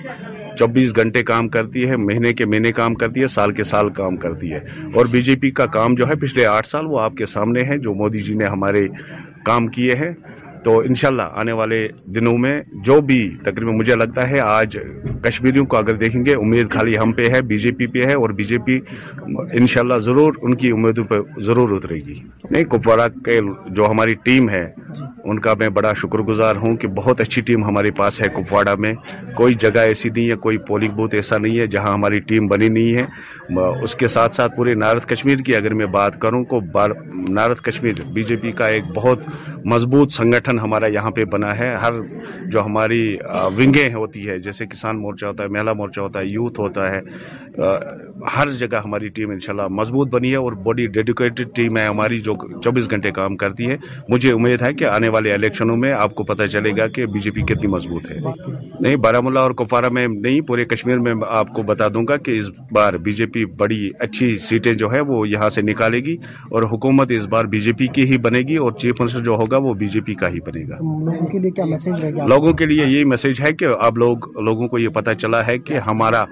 چوبیس گھنٹے کام کرتی ہے مہینے کے مہینے کام کرتی ہے سال کے سال کام کرتی ہے اور بی جے پی کا کام جو ہے پچھلے آٹھ سال وہ آپ کے سامنے ہے جو مودی جی نے ہمارے کام کیے ہیں تو انشاءاللہ آنے والے دنوں میں جو بھی تقریباً مجھے لگتا ہے آج کشمیریوں کو اگر دیکھیں گے امید خالی ہم پہ ہے بی جے پی پہ ہے اور بی جے پی انشاءاللہ ضرور ان کی امیدوں پہ ضرور اترے گی نہیں کپواڑہ کے جو ہماری ٹیم ہے ان کا میں بڑا شکر گزار ہوں کہ بہت اچھی ٹیم ہمارے پاس ہے کپواڑہ میں کوئی جگہ ایسی نہیں ہے کوئی پولنگ بوتھ ایسا نہیں ہے جہاں ہماری ٹیم بنی نہیں ہے اس کے ساتھ ساتھ پورے نارتھ کشمیر کی اگر میں بات کروں تو north Kashmir B J P کا ایک بہت مضبوط سنگٹھن ہمارا یہاں پہ بنا ہے ہر جو ہماری ونگیں ہوتی ہے جیسے کسان مورچہ ہوتا ہے مہلا مورچہ ہوتا ہے یوتھ ہوتا ہے ہر جگہ ہماری ٹیم انشاءاللہ مضبوط بنی ہے اور بڑی ڈیڈیکیٹڈ ٹیم ہے ہماری جو چوبیس گھنٹے کام کرتی ہے مجھے امید ہے کہ آنے والے الیکشنوں میں آپ کو پتہ چلے گا کہ بی جے پی کتنی مضبوط ہے نہیں بارہ ملا اور کپوارہ میں نہیں پورے کشمیر میں آپ کو بتا دوں گا کہ اس بار بی جے پی بڑی اچھی سیٹیں جو ہے وہ یہاں سے نکالے گی اور حکومت اس بار بی جے پی کی ہی بنے گی اور چیف منسٹر جو ہوگا وہ بی جے پی کا ہی بنے گا لوگوں کے لیے یہ میسج ہے کہ اب لوگ لوگوں کو یہ پتا چلا ہے کہ ہمارا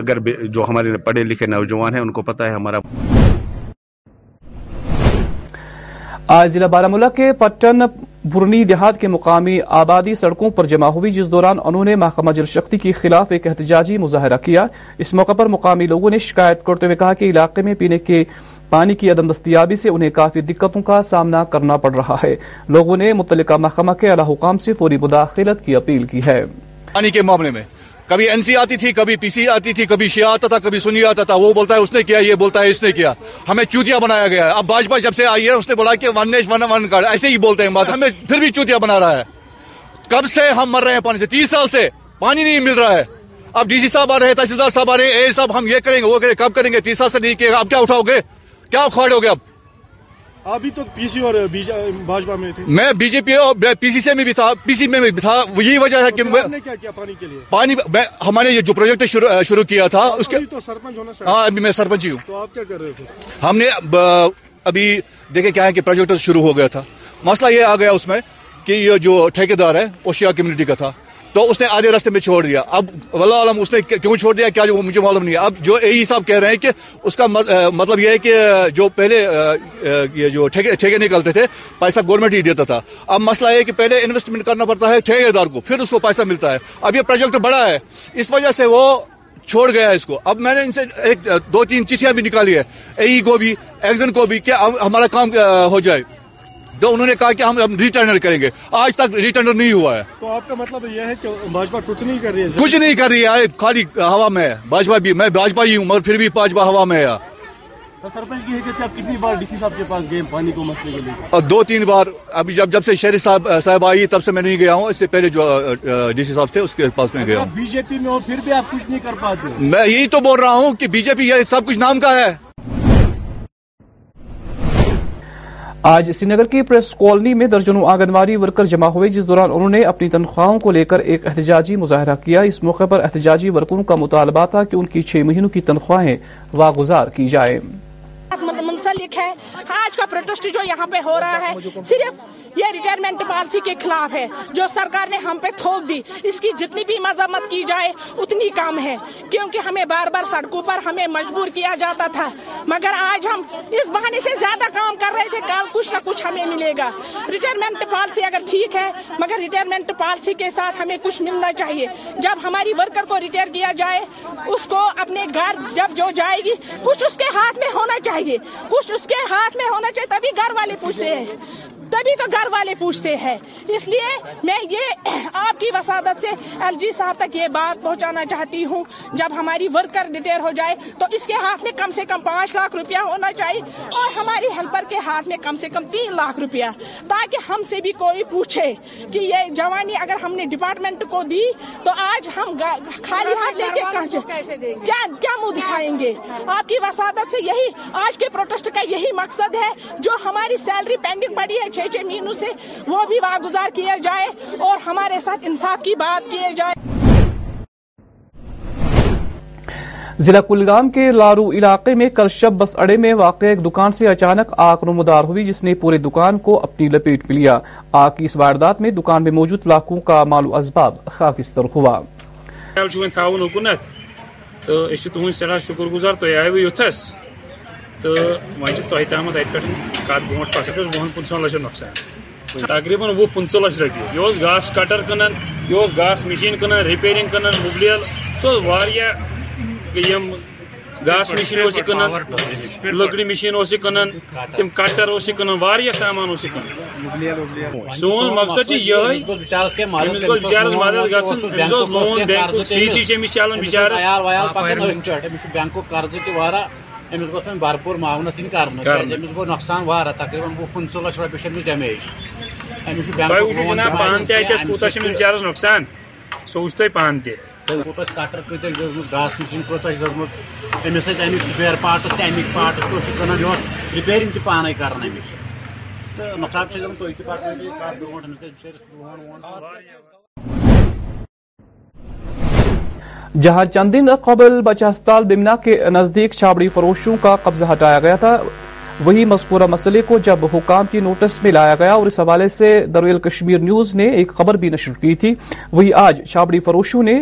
اگر جو ہمارے پڑھے لکھے نوجوان ہیں ان کو پتا ہے ہمارا آج ضلع بارہ ملک کے پٹن برنی دیہات کے مقامی آبادی سڑکوں پر جمع ہوئی جس دوران انہوں نے محکمہ جل شکتی کے خلاف ایک احتجاجی مظاہرہ کیا اس موقع پر مقامی لوگوں نے شکایت کرتے ہوئے کہا کہ علاقے میں پینے کے پانی کی عدم دستیابی سے انہیں کافی دقتوں کا سامنا کرنا پڑ رہا ہے لوگوں نے متعلقہ محکمہ کے حکام سے فوری مداخلت کی اپیل کی ہے پانی کے معاملے میں کبھی این سی آتی تھی کبھی پی سی آتی تھی کبھی شیعہ آتا تھا کبھی سنی آتا تھا وہ بولتا ہے اس نے کیا یہ بولتا ہے اس نے کیا ہمیں چوتیا بنایا گیا ہے اب بھاجپا جب سے آئی ہے اس نے بولا کہ one nation one one card ایسے ہی بولتے ہیں پھر بھی چوتیا بنا رہا ہے کب سے ہم مر رہے ہیں پانی سے تیس سال سے پانی نہیں مل رہا ہے اب ڈی سی صاحب آ رہے ہیں تحصیلدار صاحب آ رہے ہیں اے صاحب ہم یہ کریں گے وہ کریں کب کریں گے تیس سال سے نہیں کیے اب کیا اٹھاؤ گے کیا اکھاڑے ہو گئے اب ابھی تو پی سی اور میں تھے میں بی جے پی اور پی سی سے میں بھی تھا پی سی میں بھی تھا یہی وجہ ہے کہ پانی کے لیے ہمارے جو پروجیکٹ شروع کیا تھا اس کے سرپنچ ہاں، میں سرپنچ ہی ہوں تو آپ کیا کر رہے تھے ہم نے ابھی دیکھیں کیا ہے کہ پروجیکٹ شروع ہو گیا تھا مسئلہ یہ آ گیا اس میں کہ یہ جو دار ہے اوشیا کمیونٹی کا تھا تو اس نے آدھے راستے میں چھوڑ دیا اب عالم اس نے کیوں چھوڑ دیا کیا جو مجھے معلوم نہیں ہے اب جو اے صاحب کہہ رہے ہیں کہ اس کا مطلب یہ ہے کہ جو پہلے یہ جو ٹھیکے نکلتے تھے پیسہ گورنمنٹ ہی دیتا تھا اب مسئلہ یہ کہ پہلے انویسٹمنٹ کرنا پڑتا ہے ٹھیکے دار کو پھر اس کو پیسہ ملتا ہے اب یہ پروجیکٹ بڑا ہے اس وجہ سے وہ چھوڑ گیا ہے اس کو اب میں نے ان سے ایک دو تین چٹیاں بھی نکالی ہے اے ای کو بھی ایگزن کو بھی کہ ہمارا کام ہو جائے جو انہوں نے کہا کہ ہم ریٹرنر کریں گے آج تک ریٹرنر نہیں ہوا ہے تو آپ کا مطلب یہ ہے کہ بھاجپا کچھ نہیں کر رہی ہے کچھ نہیں کر رہی ہے خالی ہوا میں بھاجپا ہی ہوں مگر پھر بھی سرپنچ کی حیثیت سے کتنی بار ڈی سی صاحب کے پاس گئے کو مسئلے کے لیے دو تین بار ابھی جب جب سے شہری صاحب صاحب آئی تب سے میں نہیں گیا ہوں اس سے پہلے جو ڈی سی صاحب تھے اس کے پاس میں گیا بی جے پی میں پھر بھی آپ کچھ نہیں کر پاتے میں یہی تو بول رہا ہوں کہ بی جے پی یہ سب کچھ نام کا ہے آج سری نگر کی پریس کالونی میں درجنوں آنگنواڑی ورکر جمع ہوئے جس دوران انہوں نے اپنی تنخواہوں کو لے کر ایک احتجاجی مظاہرہ کیا اس موقع پر احتجاجی ورکروں کا مطالبہ تھا کہ ان کی چھ مہینوں کی تنخواہیں واگزار کی جائیں ہے آج کا پروٹیسٹ جو یہاں پہ ہو رہا ہے صرف یہ ریٹائرمنٹ پالیسی کے خلاف ہے جو سرکار نے ہم پہ تھوک دی اس کی جتنی بھی مذمت کی جائے اتنی کم ہے کیونکہ ہمیں بار بار سڑکوں پر ہمیں مجبور کیا جاتا تھا مگر آج ہم اس بہانے سے زیادہ کام کر رہے تھے کل کچھ نہ کچھ ہمیں ملے گا ریٹائرمنٹ پالیسی اگر ٹھیک ہے مگر ریٹائرمنٹ پالیسی کے ساتھ ہمیں کچھ ملنا چاہیے جب ہماری ورکر کو ریٹائر کیا جائے اس کو اپنے گھر جب جو جائے گی کچھ اس کے ہاتھ میں ہونا چاہیے کچھ اس کے ہاتھ میں ہونا چاہیے تبھی گھر والے پوچھتے ہیں تبھی تو گھر والے پوچھتے ہیں اس لیے میں یہ آپ کی وسادت سے ایل جی صاحب تک یہ بات پہنچانا چاہتی ہوں جب ہماری ورکر ریٹائر ہو جائے تو اس کے ہاتھ میں کم سے کم پانچ لاکھ روپیہ ہونا چاہیے اور ہماری ہیلپر کے ہاتھ میں کم سے کم تین لاکھ روپیہ تاکہ ہم سے بھی کوئی پوچھے کہ یہ جوانی اگر ہم نے ڈپارٹمنٹ کو دی تو آج ہم خالی ہاتھ لیں گے کیا منہ دکھائیں گے آپ کی وسادت سے یہی آج کے پروٹیسٹ کا یہی مقصد ہے جو ہماری سیلری پینڈنگ پڑی ہے شیچن مینو سے وہ بھی واگزار کیا جائے اور ہمارے ساتھ انصاف کی بات کیا جائے ضلع کلگام کے لارو علاقے میں کل شب بس اڑے میں واقع ایک دکان سے اچانک آگ نمودار ہوئی جس نے پورے دکان کو اپنی لپیٹ میں لیا آگ کی اس واردات میں دکان میں موجود لاکھوں کا مال و اسباب خاکستر ہوا حکومت تو تہد شکر گزار تو تو و پہ اتہ پنچہ ون نقصان تقریباً وہ پنچہ لچھ روپیے یہ گاس کٹر کنان یہ گاس مشین کنان رپیرنگ کنان مبلیل سب گاس مشین کنانا لکڑی مشین کنانا تم کٹر اسامان سون مقصد یہ چلان بچار امس گوس وھرپور معانت دن کر تقریباً گو پنچہ لو کٹر داس مشین کی دس رپیر پاٹس امیک پاٹس کبھی رپیرنگ تانے کر جہاں چند دن قبل بچہ ہسپتال بمنا کے نزدیک چھابڑی فروشوں کا قبضہ ہٹایا گیا تھا وہی مذکورہ مسئلے کو جب حکام کی نوٹس میں لایا گیا اور اس حوالے سے درویل کشمیر نیوز نے ایک خبر بھی نشر کی تھی وہی آج چھابڑی فروشوں نے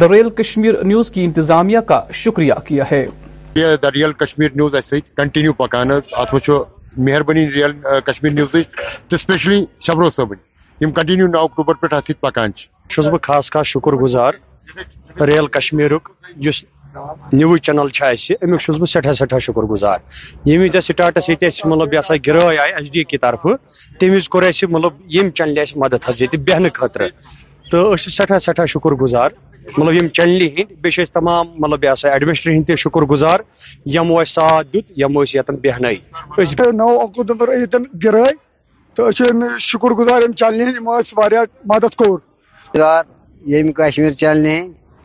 درویل کشمیر نیوز کی انتظامیہ کا شکریہ کیا ہے دریال کشمیر نیوز ایسے کنٹینیو پکان ات وچو مہربانی ریئل کشمیر نیوز اسپیشلی شبرو یم کنٹینیو نو اکتوبر پہ اتھ پکان چھس بہ خاص خاص شکر گزار ریل کشمیر اس نیوز چینل اہس سٹھا سٹھا شکر گزار یم یہ مطلب یہ سا گرا آئی ایچ ڈی کی طرف تم وز کب مطلب چینل مدد بہن خطر تو سٹھا سٹھا شکر گزار مطلب یعنی چینل ہند بیس تمام مطلب یہ سا ہند تک شکر گزار اہس ساتھ نو تو شکر گزار چینل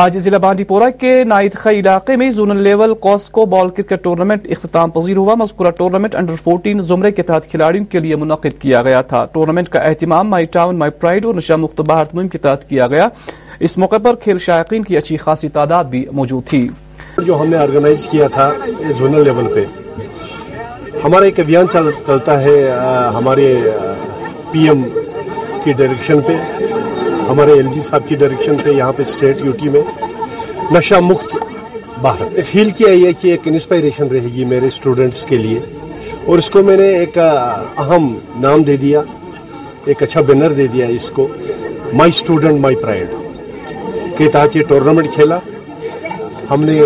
آج ضلع بانڈی پورہ کے خی علاقے میں zonal level Cosco ball cricket tournament اختتام پذیر ہوا مذکورہ انڈر فورٹین زمرے کے تحت کھلاڑیوں کے لیے منعقد کیا گیا تھا ٹورنامنٹ کا اہتمام مائی ٹاؤن مائی پرائیڈ اور نشہ مہم کے تحت کیا گیا اس موقع پر کھیل شائقین کی اچھی خاصی تعداد بھی موجود تھی جو ہم نے کیا تھا زونل لیول ایک ابھیان چلتا ہے ہمارے پی ایم کی ہمارے ایل جی صاحب کی ڈائریکشن پہ یہاں پہ اسٹیٹ یوٹی میں نشہ مکت باہر فیل کیا یہ کہ ایک انسپائریشن رہے گی میرے اسٹوڈنٹس کے لیے اور اس کو میں نے ایک اہم نام دے دیا ایک اچھا بینر دے دیا اس کو مائی اسٹوڈنٹ مائی پرائڈ کے تحت یہ ٹورنامنٹ کھیلا ہم نے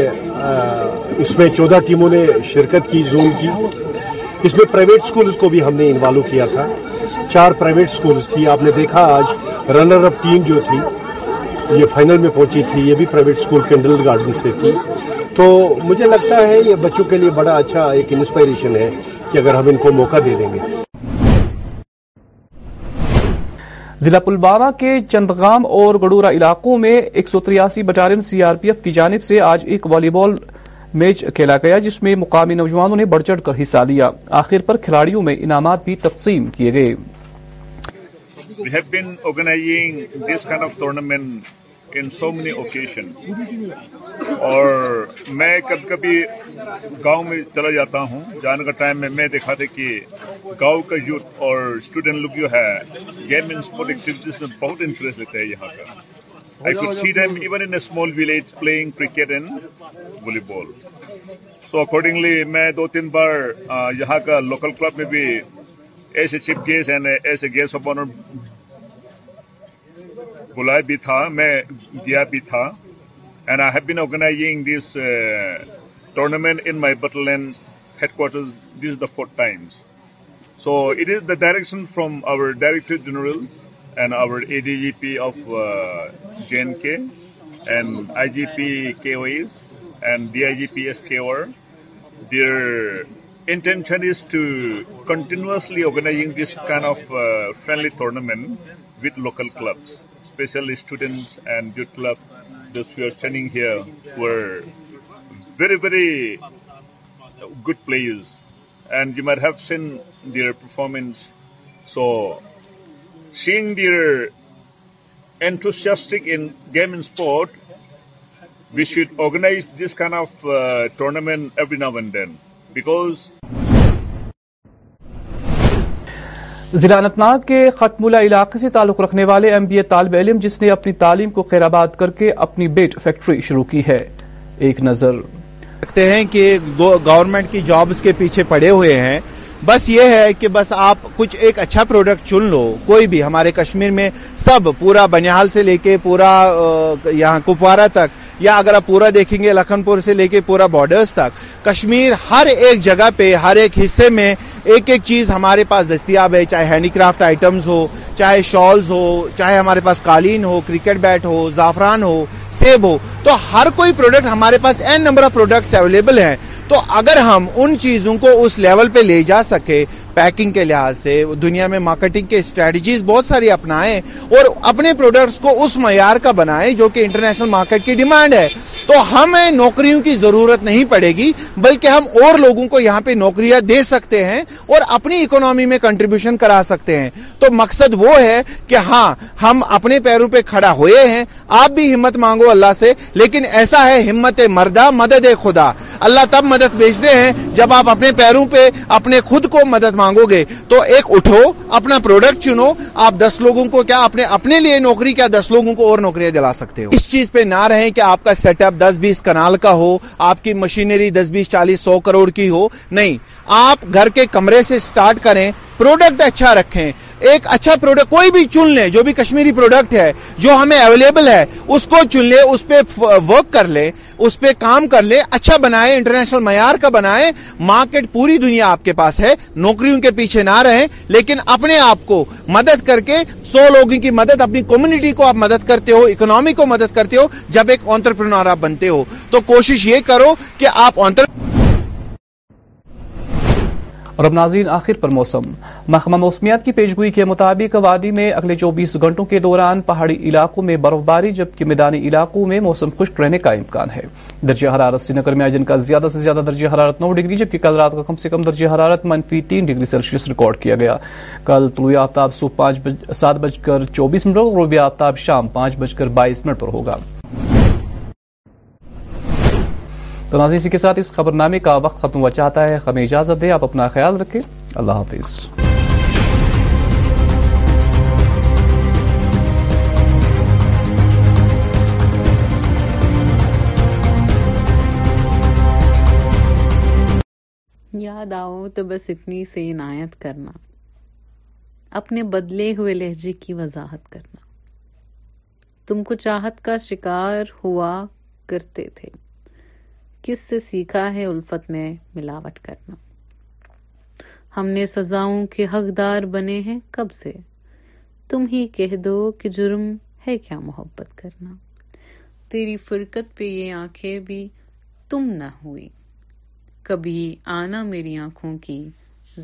اس میں چودہ ٹیموں نے شرکت کی زون کی اس میں پرائیویٹ سکولز کو بھی ہم نے انوالو کیا تھا چار پرائیویٹ سکولز تھی آپ نے دیکھا آج رنر اپ ٹیم جو تھی یہ فائنل میں پہنچی تھی یہ بھی پرائیویٹ سکول گارڈن سے تھی تو مجھے لگتا ہے یہ بچوں کے لیے بڑا اچھا ایک انسپائریشن ہے کہ اگر ہم ان کو موقع دے دیں گے ضلع پلوامہ کے چندغام اور گڑورہ علاقوں میں ایک سو تریاسی battalion C R P F کی جانب سے آج ایک والی بال میچ کھیلا گیا جس میں مقامی نوجوانوں نے بڑھ چڑھ کر حصہ لیا آخر پر کھلاڑیوں میں انعامات بھی تقسیم کیے گئے We have been organizing this kind of tournament in so many occasion اور میں کبھی کبھی گاؤں میں چلا جاتا ہوں جانے کا ٹائم میں میں دیکھا تھا کہ گاؤں کا یوتھ اور اسٹوڈنٹ لوگ جو ہے گیم اینڈ اسپورٹ ایکٹیویٹیز میں بہت انٹرسٹ لیتے ہیں یہاں کا I could see even in small village play cricket and volleyball so accordingly میں دو تین بار یہاں کا لوکل کلب میں بھی as a chief guest and as a guest of honour بلائے بی تھا میں دیا بھی تھا and I have been organizing this tournament in my battalion headquarters this is the four times so it is the direction from our director general and our A D G P of J and K and I G P K ways and D I G P S K are their intention is to continuously organizing this kind of uh, friendly tournament with local clubs, especially students and youth club. Those who are standing here were very, very good players, and you might have seen their performance. So, seeing their enthusiastic in game and sport, we should organize this kind of uh, tournament every now and then. ضلع انتناگ کے ختم اللہ علاقے سے تعلق رکھنے والے M B اے طالب علم جس نے اپنی تعلیم کو خیر آباد کر کے اپنی بیٹ فیکٹری شروع کی ہے ایک نظر رکھتے ہیں کہ گورنمنٹ کی جابز کے پیچھے پڑے ہوئے ہیں بس یہ ہے کہ بس آپ کچھ ایک اچھا پروڈکٹ چن لو کوئی بھی ہمارے کشمیر میں سب پورا بنیال سے لے کے پورا یہاں کپوارہ تک یا اگر آپ پورا دیکھیں گے لکھن پور سے لے کے پورا بارڈرز تک کشمیر ہر ایک جگہ پہ ہر ایک حصے میں ایک ایک چیز ہمارے پاس دستیاب ہے چاہے ہینڈی کرافٹ آئٹمز ہو چاہے شالز ہو چاہے ہمارے پاس قالین ہو کرکٹ بیٹ ہو زعفران ہو سیب ہو تو ہر کوئی پروڈکٹ ہمارے پاس n number of products available ہیں تو اگر ہم ان چیزوں کو اس لیول پہ لے جا سکے پیکنگ کے لحاظ سے دنیا میں مارکیٹنگ کے اسٹریٹجیز بہت ساری اپنائیں اور اپنے پروڈکٹس کو اس معیار کا بنائیں جو کہ انٹرنیشنل مارکیٹ کی ڈیمانڈ ہے تو ہمیں نوکریوں کی ضرورت نہیں پڑے گی بلکہ ہم اور لوگوں کو یہاں پہ نوکریاں دے سکتے ہیں اور اپنی اکنامی میں کنٹریبیوشن کرا سکتے ہیں تو مقصد وہ ہے کہ ہاں ہم اپنے پیرو پہ کھڑا ہوئے ہیں آپ بھی ہمت مانگو اللہ سے لیکن ایسا ہے ہمت مردہ مدد خدا اللہ تب مدد بھیجتے ہیں جب آپ اپنے پیرو پہ اپنے خود کو مدد مانگو گے تو ایک اٹھو اپنا پروڈکٹ چنو آپ دس لوگوں کو کیا اپنے اپنے لیے نوکری کیا دس لوگوں کو اور نوکریاں دلا سکتے ہو اس چیز پہ نہ رہے کہ آپ کا سیٹ اپ دس بیس کنال کا ہو آپ کی مشینری دس بیس چالیس سو کروڑ کی ہو نہیں آپ گھر کے کمرے سے سٹارٹ کریں پروڈکٹ اچھا رکھیں ایک اچھا پروڈکٹ کوئی بھی چن لیں جو بھی کشمیری پروڈکٹ ہے جو ہمیں اویلیبل ہے اس کو چن لے اس پہ ورک کر اس پہ کام کر لے اچھا بنائیں انٹرنیشنل معیار کا بنائیں مارکیٹ پوری دنیا آپ کے پاس ہے نوکریوں کے پیچھے نہ رہیں لیکن اپنے آپ کو مدد کر کے سو لوگوں کی مدد اپنی کمیونٹی کو آپ مدد کرتے ہو اکنامی کو مدد کرتے ہو جب ایک آنٹرپرنور آپ بنتے ہو تو کوشش یہ کرو کہ آپ آنٹر اور اب ناظرین آخر پر موسم محکمہ موسمیات کی پیشگوئی کے مطابق وادی میں اگلے چوبیس گھنٹوں کے دوران پہاڑی علاقوں میں برف باری جبکہ میدانی علاقوں میں موسم خشک رہنے کا امکان ہے درجہ حرارت سری نگر میں آج کا زیادہ سے زیادہ درجہ حرارت نو ڈگری جبکہ کل رات کا کم سے کم درجہ حرارت منفی تین ڈگری سیلسیس ریکارڈ کیا گیا کل طلوع آفتاب صبح سات بج کر چوبیس منٹ منٹیا آفتاب شام پانچ بج کر بائیس منٹ پر ہوگا تو ناظرین اسی کے ساتھ اس خبر نامے کا وقت ختم ہوا چاہتا ہے ہمیں اجازت دے آپ اپنا خیال رکھیں اللہ حافظ یاد آؤ تو بس اتنی سے عنایت کرنا اپنے بدلے ہوئے لہجے کی وضاحت کرنا تم کو چاہت کا شکار ہوا کرتے تھے کس سے سیکھا ہے الفت میں ملاوٹ کرنا ہم نے سزاؤں کے حقدار بنے ہیں کب سے تم ہی کہہ دو کہ جرم ہے کیا محبت کرنا تیری فرقت پہ یہ آنکھیں بھی تم نہ ہوئی کبھی آنا میری آنکھوں کی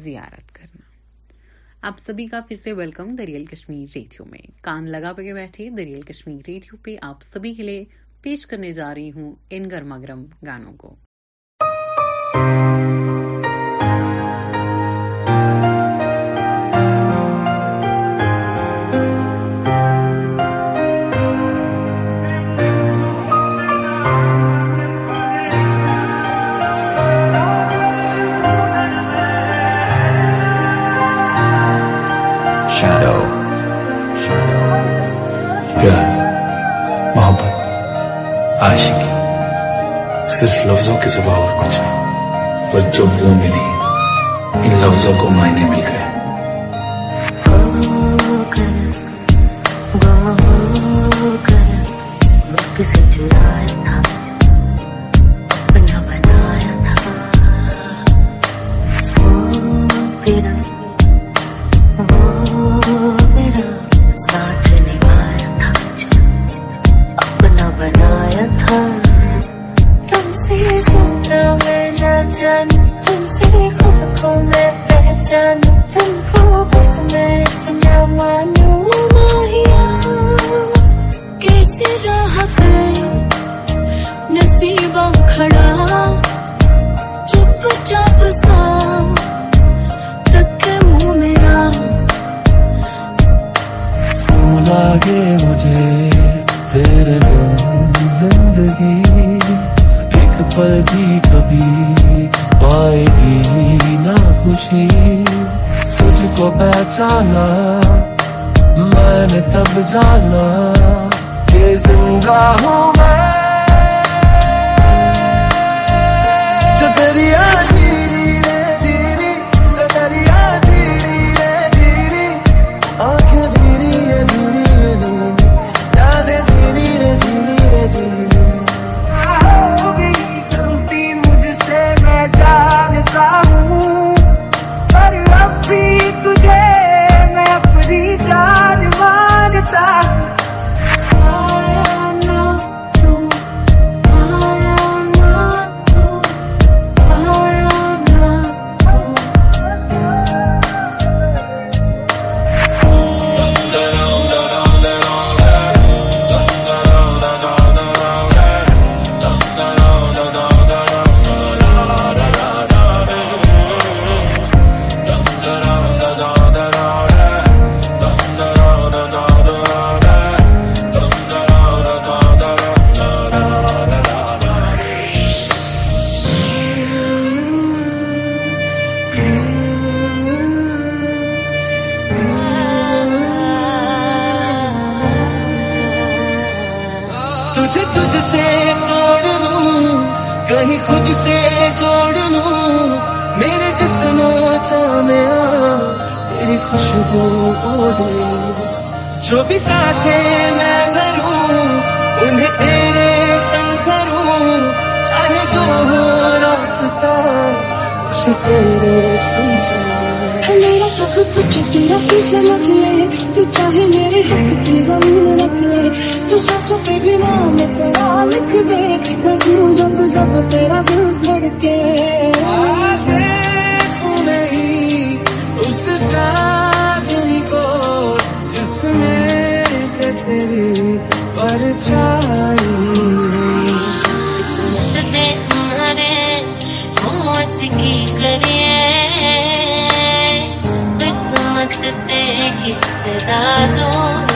زیارت کرنا آپ سبھی کا پھر سے ویلکم دریال کشمیر ریڈیو میں کان لگا پہ کے بیٹھے دریال کشمیر ریڈیو پہ آپ سبھی کے لیے پیش کرنے جا رہی ہوں ان گرما گرم گانوں کو صرف لفظوں کے سوا اور کچھ نہیں پر جب وہ ملی ان لفظوں کو معنی مل گئے مجھے ڈی کہیں خود سے جوڑ لوں میرے جسم چانیا تیری خوشبو اوڑے جو بھی سانسے میں بھروں انہیں تیرے سنگ کروں چاہے جو ہو راستہ اسے تیرے سنجھوں میرا سب کچھ تیرا تو سمجھ لے تو چاہے میرے حق کی زمین رکھ لے تو ساسو پہ بھی ماں تیرا لکھ دے میں جوں جب جب تیرا دل پھڑ کے Child. زوں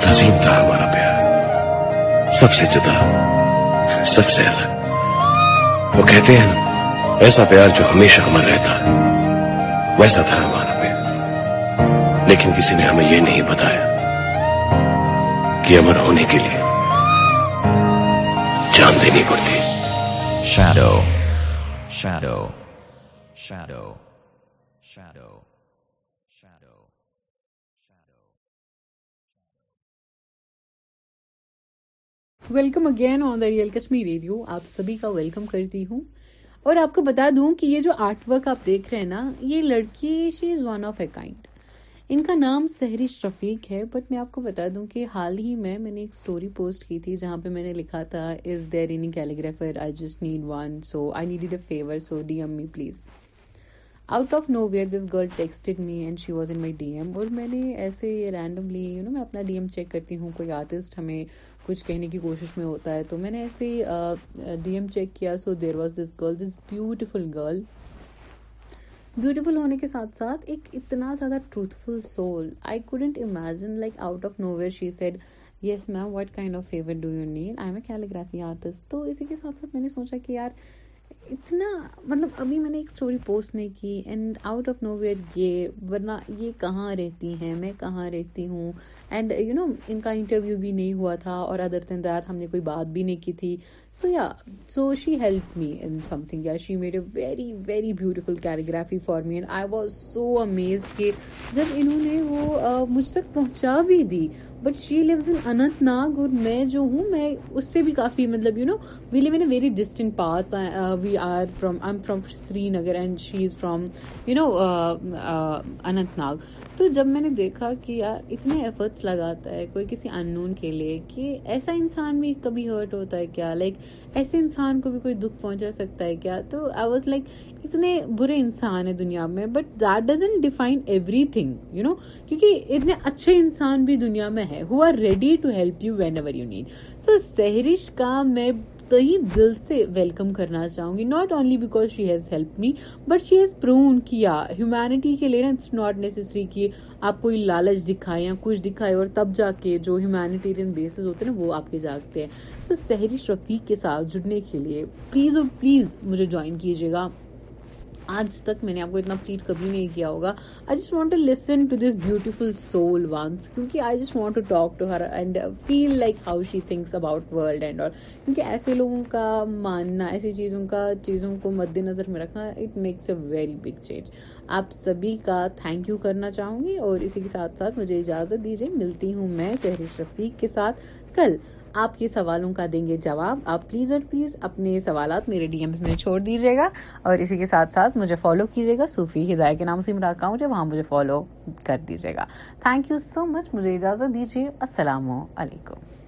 بہت حسین تھا ہمارا پیار سب سے جدا سب سے الگ وہ کہتے ہیں ایسا پیار جو ہمیشہ ہمارا رہتا ویسا تھا ہمارا پیار لیکن کسی نے ہمیں یہ نہیں بتایا کہ امر ہونے کے لیے جان دینی پڑتی ہے welcome again on the real Kashmir radio آپ سبھی کا ویلکم کرتی ہوں اور آپ کو بتا دوں کہ یہ جو آرٹ ورک آپ دیکھ رہے ہیں نا یہ لڑکی she is one of a kind ان کا نام سہرش رفیق ہے بٹ میں آپ کو بتا دوں کہ حال ہی میں میں نے ایک اسٹوری پوسٹ کی تھی جہاں پہ میں نے لکھا تھا is there any calligrapher I I just need one so need a favour so D M me please out of nowhere this girl texted me and she was in my D M اور میں نے ایسے randomly you know میں اپنا D M check کرتی ہوں کوئی artist ہمیں کچھ کہنے کی کوشش میں ہوتا ہے تو میں نے ایسے ڈی ایم چیک کیا so there was this girl this beautiful girl beautiful ہونے کے ساتھ ساتھ ایک اتنا زیادہ truthful soul I couldn't imagine like out of nowhere she said yes ma'am what kind of favour do you need I am a calligraphy artist تو اسی کے ساتھ ساتھ میں نے سوچا کہ یار اتنا مطلب ابھی میں نے ایک اسٹوری پوسٹ نہیں کی and out of nowhere یہ ورنہ یہ کہاں رہتی ہیں میں کہاں رہتی ہوں اینڈ یو نو ان کا انٹرویو بھی نہیں ہوا تھا اور ادر دیٹ ہم نے کوئی بات بھی نہیں کی تھی سو یا so she help me in something یا she made a very very beautiful choreography for me and I was so amazed کہ جب انہوں نے وہ مجھ تک پہنچا بھی دی but she lives in Anantnag اور میں جو ہوں میں اس سے بھی کافی مطلب you know we live in a very distant parts we are from from I am Srinagar and she is from you know Anantnag تو جب میں نے دیکھا کہ یار اتنے ایفرٹس لگاتا ہے کوئی کسی ان نون کے لیے کہ ایسا انسان بھی کبھی ہرٹ ہوتا ہے کیا لائک ایسے انسان کو بھی کوئی دکھ پہنچا سکتا ہے کیا تو آئی واز لائک اتنے برے انسان ہیں دنیا میں but that doesn't define everything you know کیونکہ اتنے اچھے انسان بھی دنیا میں ہے who are ready to help you whenever you need so Sehrish کا میں دل سے ویلکم کرنا چاہوں گی not only because she has help me but she has proven کیا ہیومینٹی کے لیے نا اٹس ناٹ نیسسری کہ آپ کوئی لالچ دکھائے یا کچھ دکھائے اور تب جا کے جو ہیومینیٹیرین بیسز ہوتے ہیں نا وہ آپ کے جاگتے ہیں سو سحری شفیق کے ساتھ جڑنے کے لیے پلیز اور پلیز مجھے جوائن کیجیے گا آج تک میں نے اتنا پلیٹ کبھی نہیں کیا ہوگا کیونکہ ایسے لوگوں کا ماننا ایسی چیزوں کا چیزوں کو مد نظر میں رکھنا it makes a very big change آپ سبھی کا تھینک یو کرنا چاہوں گی اور اسی کے ساتھ ساتھ مجھے اجازت دیجیے ملتی ہوں میں سہریش رفیق کے ساتھ کل آپ کے سوالوں کا دیں گے جواب آپ پلیز اور پلیز اپنے سوالات میرے ڈی ایمز میں چھوڑ دیجیے گا اور اسی کے ساتھ ساتھ مجھے فالو کیجیے گا صوفی ہدایہ کے نام سے میرا کا مجھے ہے وہاں مجھے فالو کر دیجیے گا تھینک یو سو مچ مجھے اجازت دیجیے السلام علیکم